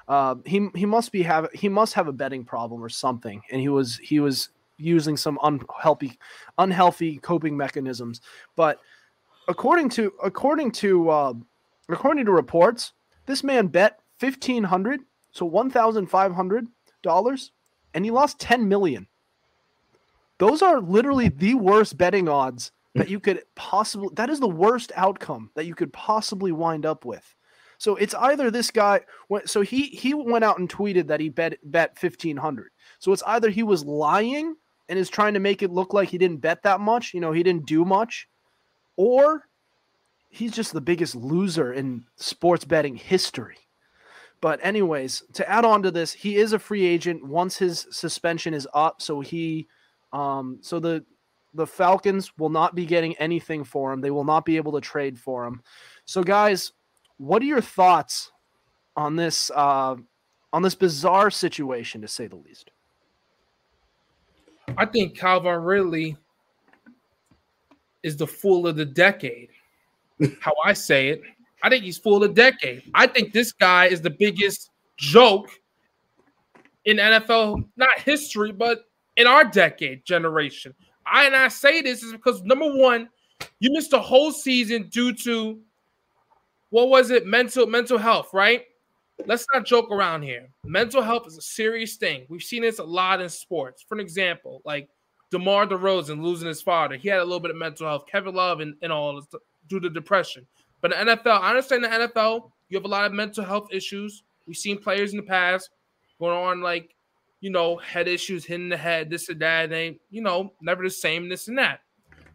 S1: Uh, he he must be have he must have a betting problem or something, and he was he was using some unhealthy unhealthy coping mechanisms. But according to according to uh, according to reports, this man bet fifteen hundred, so one thousand five hundred dollars, and he lost ten million. Those are literally mm-hmm. the worst betting odds mm. that you could possibly that is the worst outcome that you could possibly wind up with. So it's either this guy went so he he went out and tweeted that he bet bet 1500. So it's either he was lying and is trying to make it look like he didn't bet that much, you know, he didn't do much, or he's just the biggest loser in sports betting history. But anyways, to add on to this, he is a free agent once his suspension is up, so he um so the the Falcons will not be getting anything for him. They will not be able to trade for him. So, guys, what are your thoughts on this uh, on this bizarre situation, to say the least?
S3: I think Calvin Ridley is the fool of the decade. How I say it, I think he's fool of the decade. I think this guy is the biggest joke in NFL, not history, but in our decade generation. I and I say this is because number one, you missed a whole season due to what was it? Mental mental health, right? Let's not joke around here. Mental health is a serious thing. We've seen this a lot in sports. For an example, like DeMar DeRozan losing his father, he had a little bit of mental health. Kevin Love and, and all due to depression. But the NFL, I understand the NFL, you have a lot of mental health issues. We've seen players in the past going on like you know, head issues, hitting the head, this and that. They, you know, never the same, this and that.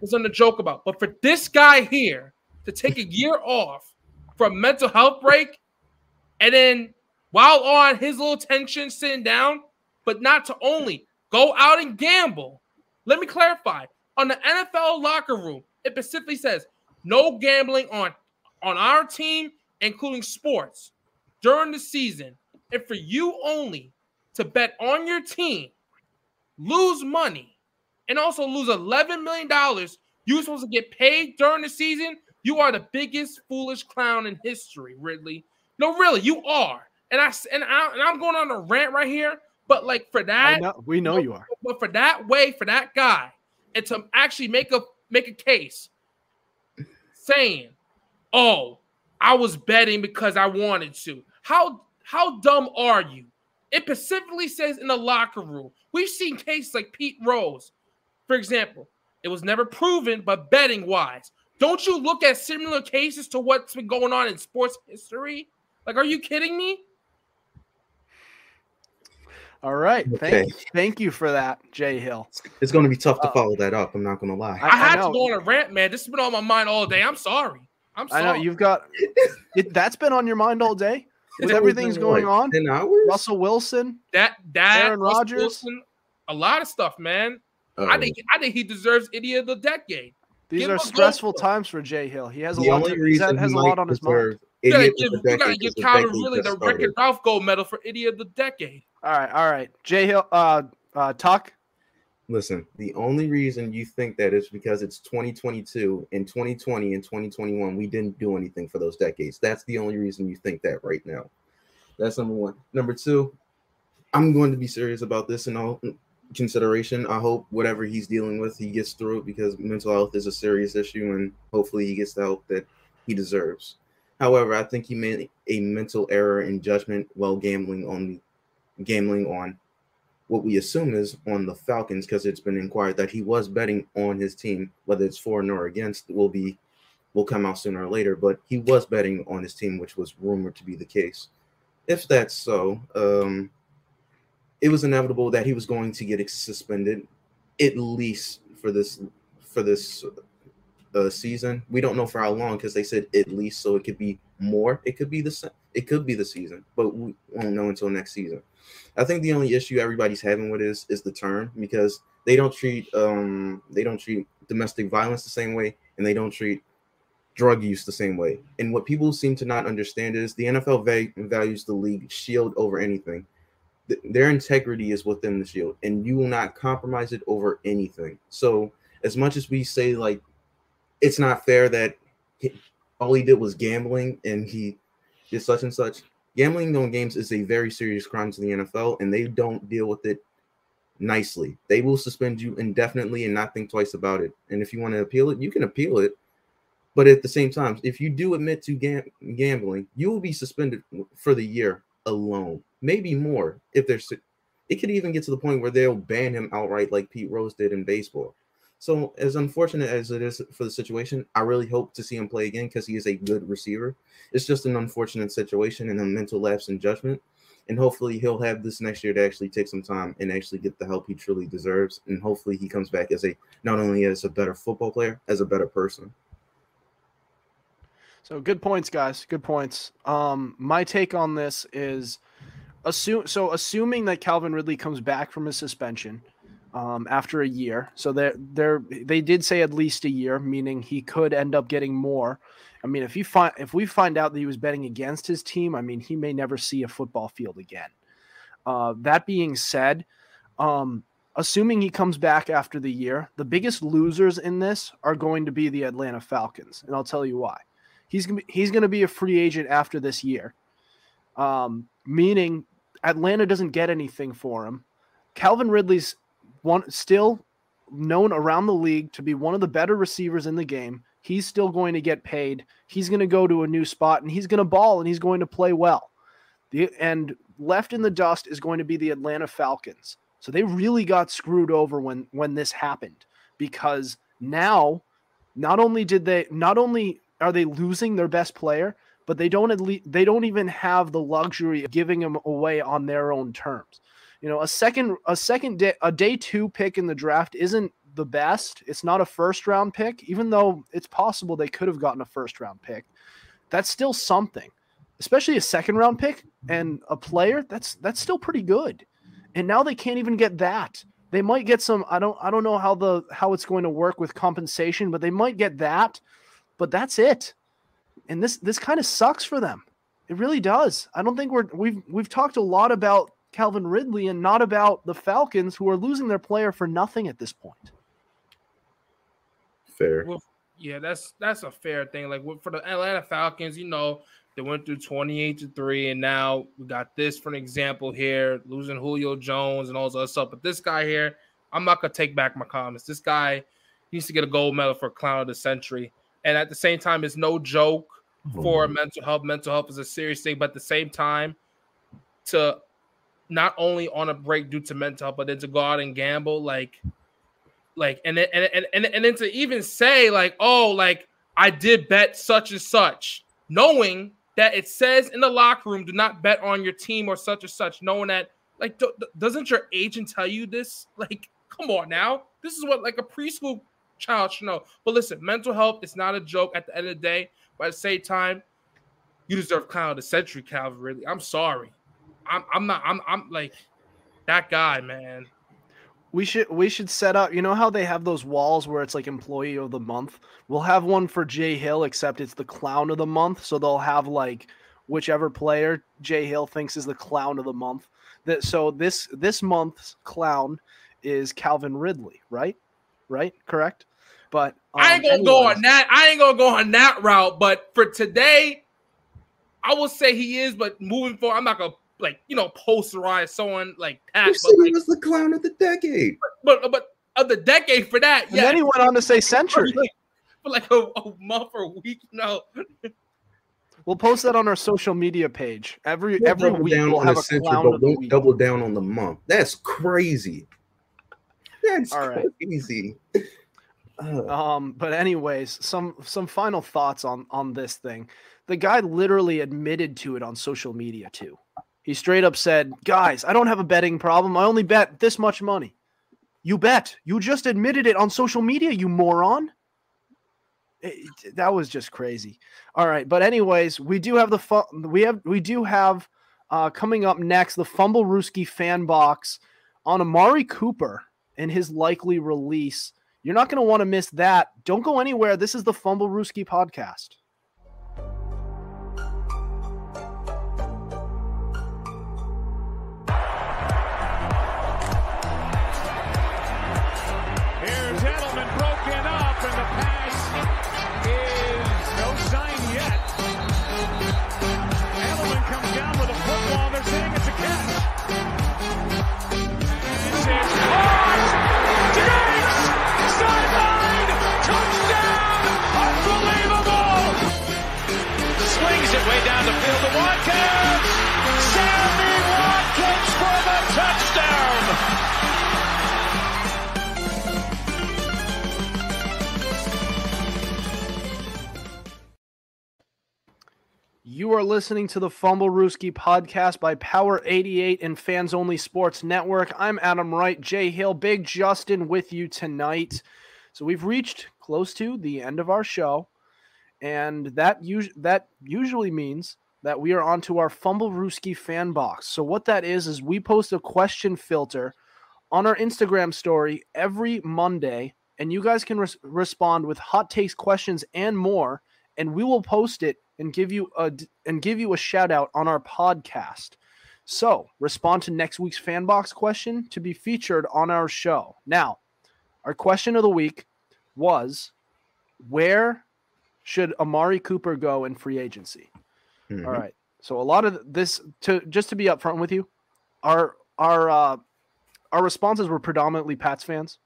S3: There's something to joke about. But for this guy here to take a year off from mental health break and then while on his little tension sitting down, but not to only go out and gamble. Let me clarify. On the NFL locker room, it specifically says no gambling on on our team, including sports, during the season, and for you only to bet on your team, lose money, and also lose $11 million, you're supposed to get paid during the season. You are the biggest foolish clown in history, Ridley. No, really, you are. And I and, I, and I'm going on a rant right here, but like for that,
S1: know, we know you are.
S3: But for that way, for that guy, and to actually make a make a case saying, "Oh, I was betting because I wanted to." How how dumb are you? It specifically says in the locker room. We've seen cases like Pete Rose, for example. It was never proven, but betting wise, don't you look at similar cases to what's been going on in sports history? Like, are you kidding me?
S1: All right. Thank, okay. thank you for that, Jay Hill.
S4: It's going to be tough to uh, follow that up. I'm not going to lie.
S3: I, I had I to go on a rant, man. This has been on my mind all day. I'm sorry. I'm sorry.
S1: I know you've got it, that's been on your mind all day with everything's going on.
S4: Ten hours.
S1: Russell Wilson.
S3: That that Aaron Rodgers. a lot of stuff, man. Oh. I think I think he deserves idiot of the decade.
S1: These give are stressful times for Jay Hill. He has a the lot. To, he has a lot on his mind.
S3: You gotta give, you gotta give Calvin Ridley the Wreck-It Ralph gold medal for idiot of the decade.
S1: All right, all right. Jay Hill, uh, uh, talk.
S4: Listen, the only reason you think that is because it's 2022 and 2020 and 2021, we didn't do anything for those decades. That's the only reason you think that right now. That's number one. Number two, I'm going to be serious about this in all consideration. I hope whatever he's dealing with, he gets through it because mental health is a serious issue and hopefully he gets the help that he deserves. However, I think he made a mental error in judgment while gambling on gambling on what we assume is on the Falcons because it's been inquired that he was betting on his team, whether it's for or against will be will come out sooner or later. But he was betting on his team, which was rumored to be the case. If that's so, um, it was inevitable that he was going to get suspended, at least for this for this uh, season. We don't know for how long because they said at least, so it could be more. It could be the it could be the season, but we won't know until next season. I think the only issue everybody's having with is is the term because they don't treat um they don't treat domestic violence the same way and they don't treat drug use the same way. And what people seem to not understand is the NFL va- values the league shield over anything. Th- their integrity is within the shield, and you will not compromise it over anything. So, as much as we say like it's not fair that he, all he did was gambling and he did such and such, gambling on games is a very serious crime to the NFL, and they don't deal with it nicely. They will suspend you indefinitely and not think twice about it. And if you want to appeal it, you can appeal it. But at the same time, if you do admit to gam- gambling, you will be suspended for the year alone, maybe more if there's It could even get to the point where they'll ban him outright, like Pete Rose did in baseball. So, as unfortunate as it is for the situation, I really hope to see him play again because he is a good receiver. It's just an unfortunate situation and a mental lapse in judgment. And hopefully, he'll have this next year to actually take some time and actually get the help he truly deserves. And hopefully, he comes back as a not only as a better football player, as a better person.
S1: So good points, guys. Good points. Um, my take on this is assume so assuming that Calvin Ridley comes back from his suspension um, after a year. So they they they did say at least a year, meaning he could end up getting more. I mean, if you find if we find out that he was betting against his team, I mean, he may never see a football field again. Uh, that being said, um, assuming he comes back after the year, the biggest losers in this are going to be the Atlanta Falcons, and I'll tell you why. He's gonna be, he's going to be a free agent after this year, um, meaning Atlanta doesn't get anything for him. Calvin Ridley's one still known around the league to be one of the better receivers in the game. He's still going to get paid. He's going to go to a new spot and he's going to ball and he's going to play well. The, and left in the dust is going to be the Atlanta Falcons. So they really got screwed over when when this happened because now not only did they not only are they losing their best player, but they don't at least they don't even have the luxury of giving him away on their own terms. You know, a second a second day a day 2 pick in the draft isn't the best. It's not a first round pick even though it's possible they could have gotten a first round pick. That's still something. Especially a second round pick and a player, that's that's still pretty good. And now they can't even get that. They might get some I don't I don't know how the how it's going to work with compensation, but they might get that but that's it. And this this kind of sucks for them. It really does. I don't think we're we've we've talked a lot about Calvin Ridley and not about the Falcons who are losing their player for nothing at this point.
S4: Fair.
S3: Well, yeah, that's that's a fair thing. Like for the Atlanta Falcons, you know, they went through 28 to 3, and now we got this for an example here, losing Julio Jones and all this other stuff. But this guy here, I'm not gonna take back my comments. This guy needs to get a gold medal for clown of the century and at the same time, it's no joke for mm-hmm. mental health. Mental health is a serious thing, but at the same time, to not only on a break due to mental health, but then to go out and gamble, like, like, and then, and and and, and then to even say like, oh, like I did bet such and such, knowing that it says in the locker room, do not bet on your team or such or such, knowing that like, do, doesn't your agent tell you this? Like, come on now, this is what like a preschool child should know. But listen, mental health is not a joke at the end of the day. But at the same time, you deserve clown of the century, Calvin. Really, I'm sorry. I'm I'm not I'm I'm like that guy, man.
S1: We should we should set up. You know how they have those walls where it's like employee of the month. We'll have one for Jay Hill, except it's the clown of the month. So they'll have like whichever player Jay Hill thinks is the clown of the month. That so this this month's clown is Calvin Ridley, right? right? Correct. But
S3: um, I ain't gonna anyways. go on that. I ain't gonna go on that route. But for today, I will say he is. But moving forward, I'm not gonna like you know posterize someone like that.
S4: You said like, he was the clown of the decade.
S3: But but, but of the decade for that,
S1: yeah. Then he went on to say century.
S3: For like, for like a, a month or a week, no.
S1: We'll post that on our social media page every we'll every week. We'll have a clown
S4: but won't double down on the month. That's crazy. That's All right. easy.
S1: Um, but anyways, some some final thoughts on on this thing. The guy literally admitted to it on social media too. He straight up said, "Guys, I don't have a betting problem. I only bet this much money." You bet. You just admitted it on social media, you moron. It, that was just crazy. All right, but anyways, we do have the fun. We have we do have uh, coming up next the Fumble Fumblerooski fan box on Amari Cooper and his likely release. You're not going to want to miss that. Don't go anywhere. This is the Fumble Fumblerooski podcast. You are listening to the Fumblerooski podcast by Power 88 and Fans Only Sports Network. I'm Adam Wright, Jay Hill, Big Justin with you tonight. So we've reached close to the end of our show, and that us- that usually means that we are onto our Fumblerooski fan box. So what that is is we post a question filter on our Instagram story every Monday, and you guys can res- respond with hot takes, questions, and more, and we will post it and give you a and give you a shout out on our podcast. So respond to next week's fan box question to be featured on our show. Now, our question of the week was where should Amari Cooper go in free agency?
S4: Mhm.
S1: All right. So a lot of this to just to be upfront with you, our our uh our responses were predominantly Pats fans.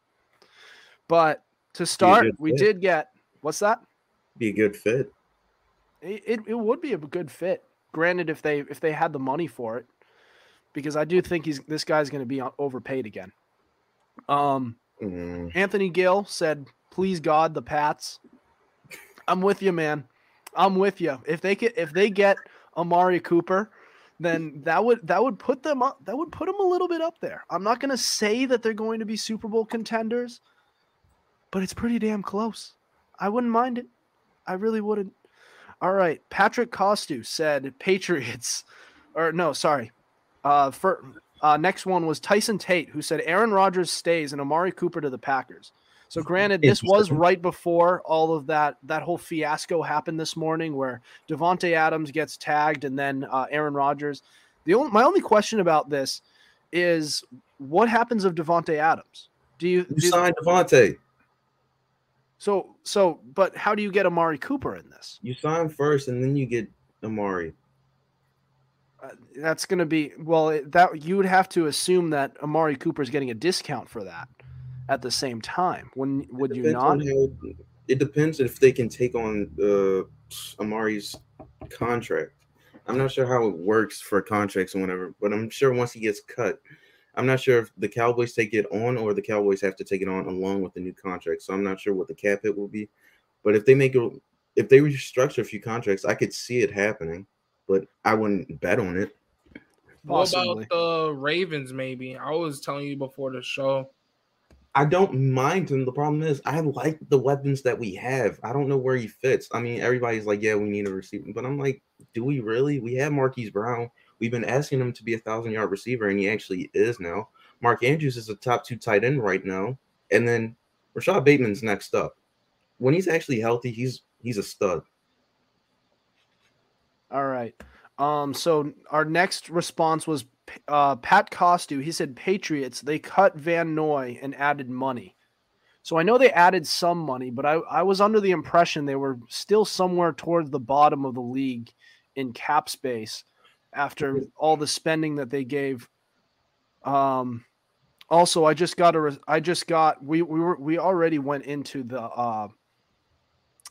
S1: But to start, we did get what's that?
S4: Be a good fit.
S1: It, it would be a good fit. Granted, if they if they had the money for it, because I do think he's this guy's going to be overpaid again. Um,
S4: Mm,
S1: Anthony Gill said, "Please God, the Pats." I'm with you, man. I'm with you. If they get if they get Amari Cooper, then that would that would put them up. That would put them a little bit up there. I'm not going to say that they're going to be Super Bowl contenders, but it's pretty damn close. I wouldn't mind it. I really wouldn't. All right, Patrick Costu said Patriots, or no, sorry. Uh, for uh, next one was Tyson Tate, who said Aaron Rodgers stays and Amari Cooper to the Packers. So granted, this was right before all of that that whole fiasco happened this morning, where Davante Adams gets tagged and then uh, Aaron Rodgers. The only, my only question about this is what happens of Davante Adams? Do you,
S4: You
S1: do
S4: signed Davante.
S1: So so? But how do you get Amari Cooper in this?
S4: You sign first, and then you get Amari.
S1: Uh, that's going to be well. It, that you would have to assume that Amari Cooper is getting a discount for that at the same time. When would you not?
S4: how- it depends if they can take on uh, Amari's contract. I'm not sure how it works for contracts and whatever, but I'm sure once he gets cut, I'm not sure if the Cowboys take it on or the Cowboys have to take it on along with the new contract. So I'm not sure what the cap hit will be. But if they make it, if they restructure a few contracts, I could see it happening, but I wouldn't bet on it.
S3: What about the Ravens? Maybe I was telling you before the show.
S4: I don't mind him. The problem is, I like the weapons that we have. I don't know where he fits. I mean, everybody's like, "Yeah, we need a receiver," but I'm like, "Do we really? We have Marquise Brown. We've been asking him to be a thousand yard receiver, and he actually is now. Mark Andrews is a top two tight end right now, and then Rashod Bateman's next up. When he's actually healthy, he's he's a stud.
S1: All right. Um. So our next response was uh, Pat Costu. He said Patriots. They cut Van Noy and added money. So I know they added some money, but I, I was under the impression they were still somewhere towards the bottom of the league in cap space after all the spending that they gave. Um. Also, I just got a. I just got. We we were we already went into the uh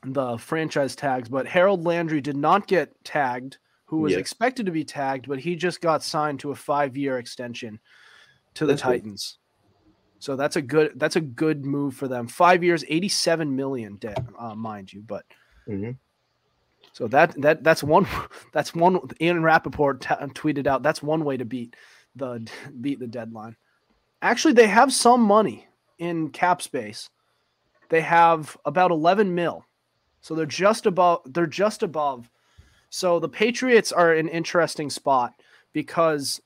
S1: the franchise tags, but Harold Landry did not get tagged, who was
S4: Yes.
S1: expected to be tagged, but he just got signed to a five-year extension to the
S4: That's.
S1: Titans. So that's a good that's a good move for them. Five years, eighty-seven million debt, uh, mind you. But
S4: Mhm.
S1: So that that that's one that's one. Ian Rapoport t- tweeted out that's one way to beat the beat the deadline. Actually, they have some money in cap space. They have about eleven mil, so they're just above. They're just above. So the Patriots are an interesting spot because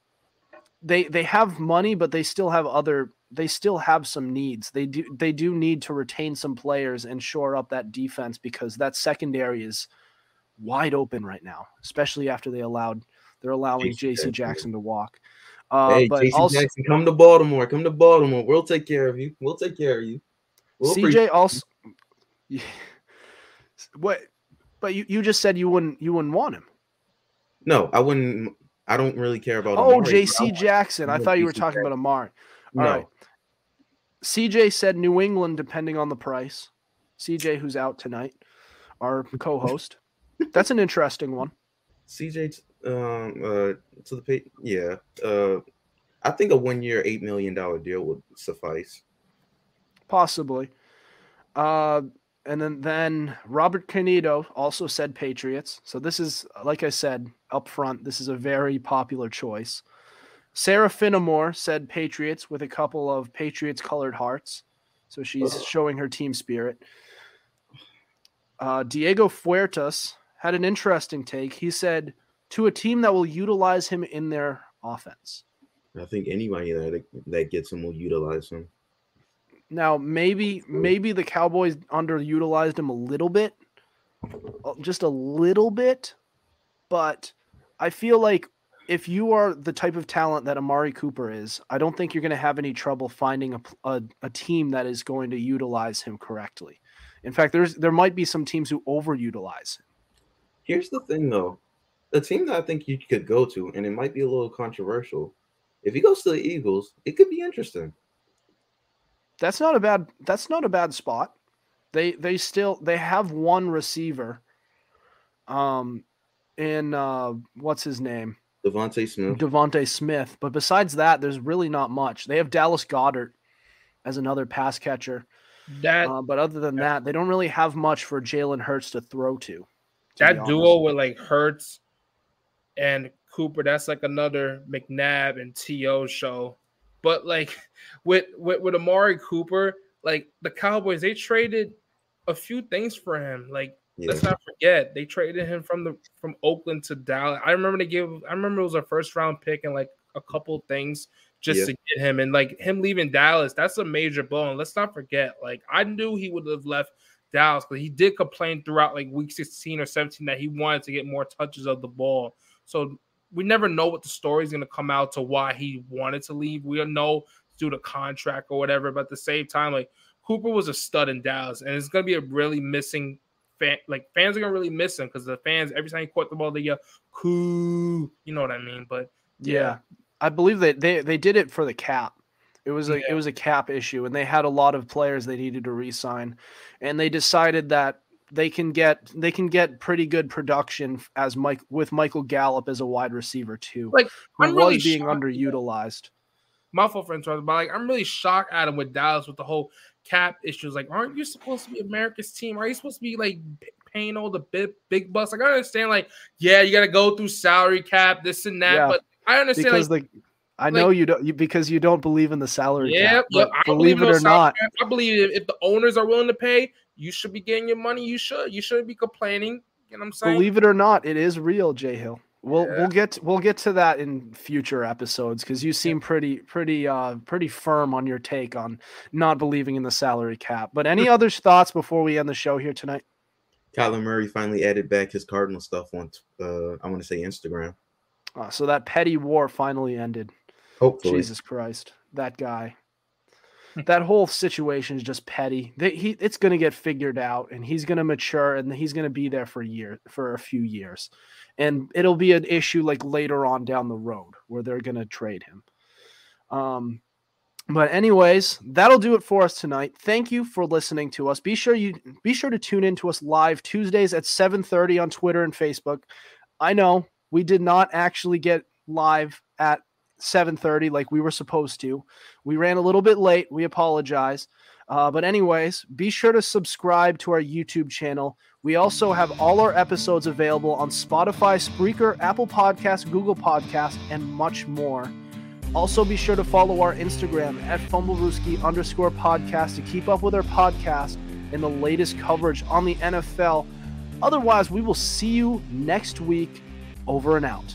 S1: they they have money, but they still have other. They still have some needs. They do they do need to retain some players and shore up that defense because that secondary is wide open right now, especially after they allowed they're allowing
S4: JC
S1: J.C.
S4: Jackson.
S1: Jackson to walk. Uh,
S4: hey,
S1: also
S4: Jackson, come to Baltimore. Come to Baltimore. We'll take care of you. We'll take care of you. We'll
S1: CJ also. What? But you, you just said you wouldn't you wouldn't want him.
S4: No, I wouldn't. I don't really care about.
S1: Oh,
S4: Amari, but I
S1: J.C. Jackson. I thought you were
S4: JC
S1: talking about Amari. All
S4: No,
S1: right. CJ said New England, depending on the price. CJ, who's out tonight, our co-host. That's an interesting one.
S4: CJ, um, uh, to the pay, yeah. Uh, I think a one-year, eight million dollar deal would suffice.
S1: Possibly. Uh, and then then Robert Canito also said Patriots. So this is like I said up front, this is a very popular choice. Sarah Finnemore said Patriots with a couple of Patriots colored hearts. So she's showing her team spirit. Uh, Diego Fuertes had an interesting take. He said to a team that will utilize him in their offense.
S4: I think anybody that that gets him will utilize him.
S1: Now, maybe maybe the Cowboys underutilized him a little bit, just a little bit, but I feel like if you are the type of talent that Amari Cooper is, I don't think you're going to have any trouble finding a, a, a team that is going to utilize him correctly. In fact, there's there might be some teams who overutilize him.
S4: Here's the thing, though, the team that I think you could go to, and it might be a little controversial. If he goes to the Eagles, it could be interesting.
S1: That's not a bad. That's not a bad spot. They they still they have one receiver. Um, in uh, what's his name?
S4: DeVonta Smith.
S1: DeVonta Smith. But besides that, there's really not much. They have Dallas Goedert as another pass catcher.
S3: That
S1: Uh, but other than that, they don't really have much for Jalen Hurts to throw to.
S3: That duo with like Hurts and Cooper, that's like another McNabb and To show. But like with with with Amari Cooper, like the Cowboys, they traded a few things for him. Like
S4: Yeah.
S3: let's not forget they traded him from the from Oakland to Dallas. I remember they gave I remember it was a first round pick and like a couple things just
S4: Yeah.
S3: to get him and like him leaving Dallas. That's a major blow. And let's not forget, like I knew he would have left Dallas, but he did complain throughout like week 16 or 17 that he wanted to get more touches of the ball. So we never know what the story is going to come out to why he wanted to leave. We don't know due to contract or whatever, but at the same time, like Cooper was a stud in Dallas, and it's going to be a really missing fan. Like fans are going to really miss him because the fans every time he caught the ball, they yell "Coo," you know what I mean? But
S1: Yeah. I believe that they they did it for the cap. It was a
S3: Yeah.
S1: it was a cap issue, and they had a lot of players they needed to re-sign, and they decided that they can get they can get pretty good production as Mike with Michael Gallup as a wide receiver too,
S3: Like,
S1: who
S3: I'm really
S1: being
S3: shocked-
S1: underutilized.
S3: my fault for interrupting, but like I'm really shocked at him with Dallas with the whole cap issues. Like, aren't you supposed to be America's team? Are you supposed to be like paying all the big big bucks? Like, I understand, like, yeah, you got to go through salary cap, this and that,
S1: Yeah,
S3: but I understand,
S1: Because
S3: like,
S1: the I know you don't you, because you don't believe in the salary
S3: yeah,
S1: cap.
S3: but
S1: But
S3: I
S1: believe it or not,
S3: cap. I believe if, if the owners are willing to pay, you should be getting your money. You should. You shouldn't be complaining. You know what I'm saying?
S1: believe it or not, it is real, Jay Hill. We'll
S3: Yeah.
S1: we'll get we'll get to that in future episodes because you seem pretty pretty uh pretty firm on your take on not believing in the salary cap. But any other thoughts before we end the show here tonight?
S4: Kyler Murray finally added back his Cardinal stuff on, uh, I want to say Instagram.
S1: Uh, so that petty war finally ended.
S4: Hopefully.
S1: Jesus Christ, that guy. that whole situation is just petty. They, he, it's going to get figured out, and he's going to mature, and he's going to be there for a year, for a few years, and it'll be an issue like later on down the road where they're going to trade him. Um, but anyways, that'll do it for us tonight. Thank you for listening to us. Be sure you be sure to tune in to us live Tuesdays at 7:30 on Twitter and Facebook. I know we did not actually get live at 7:30 like we were supposed to. We ran a little bit late. We apologize. Uh, but anyways, be sure to subscribe to our YouTube channel. We also have all our episodes available on Spotify, Spreaker, Apple Podcasts, Google Podcasts, and much more. Also, be sure to follow our Instagram at Fumblerooski underscore podcast to keep up with our podcast and the latest coverage on the NFL. Otherwise, we will see you next week. Over and out.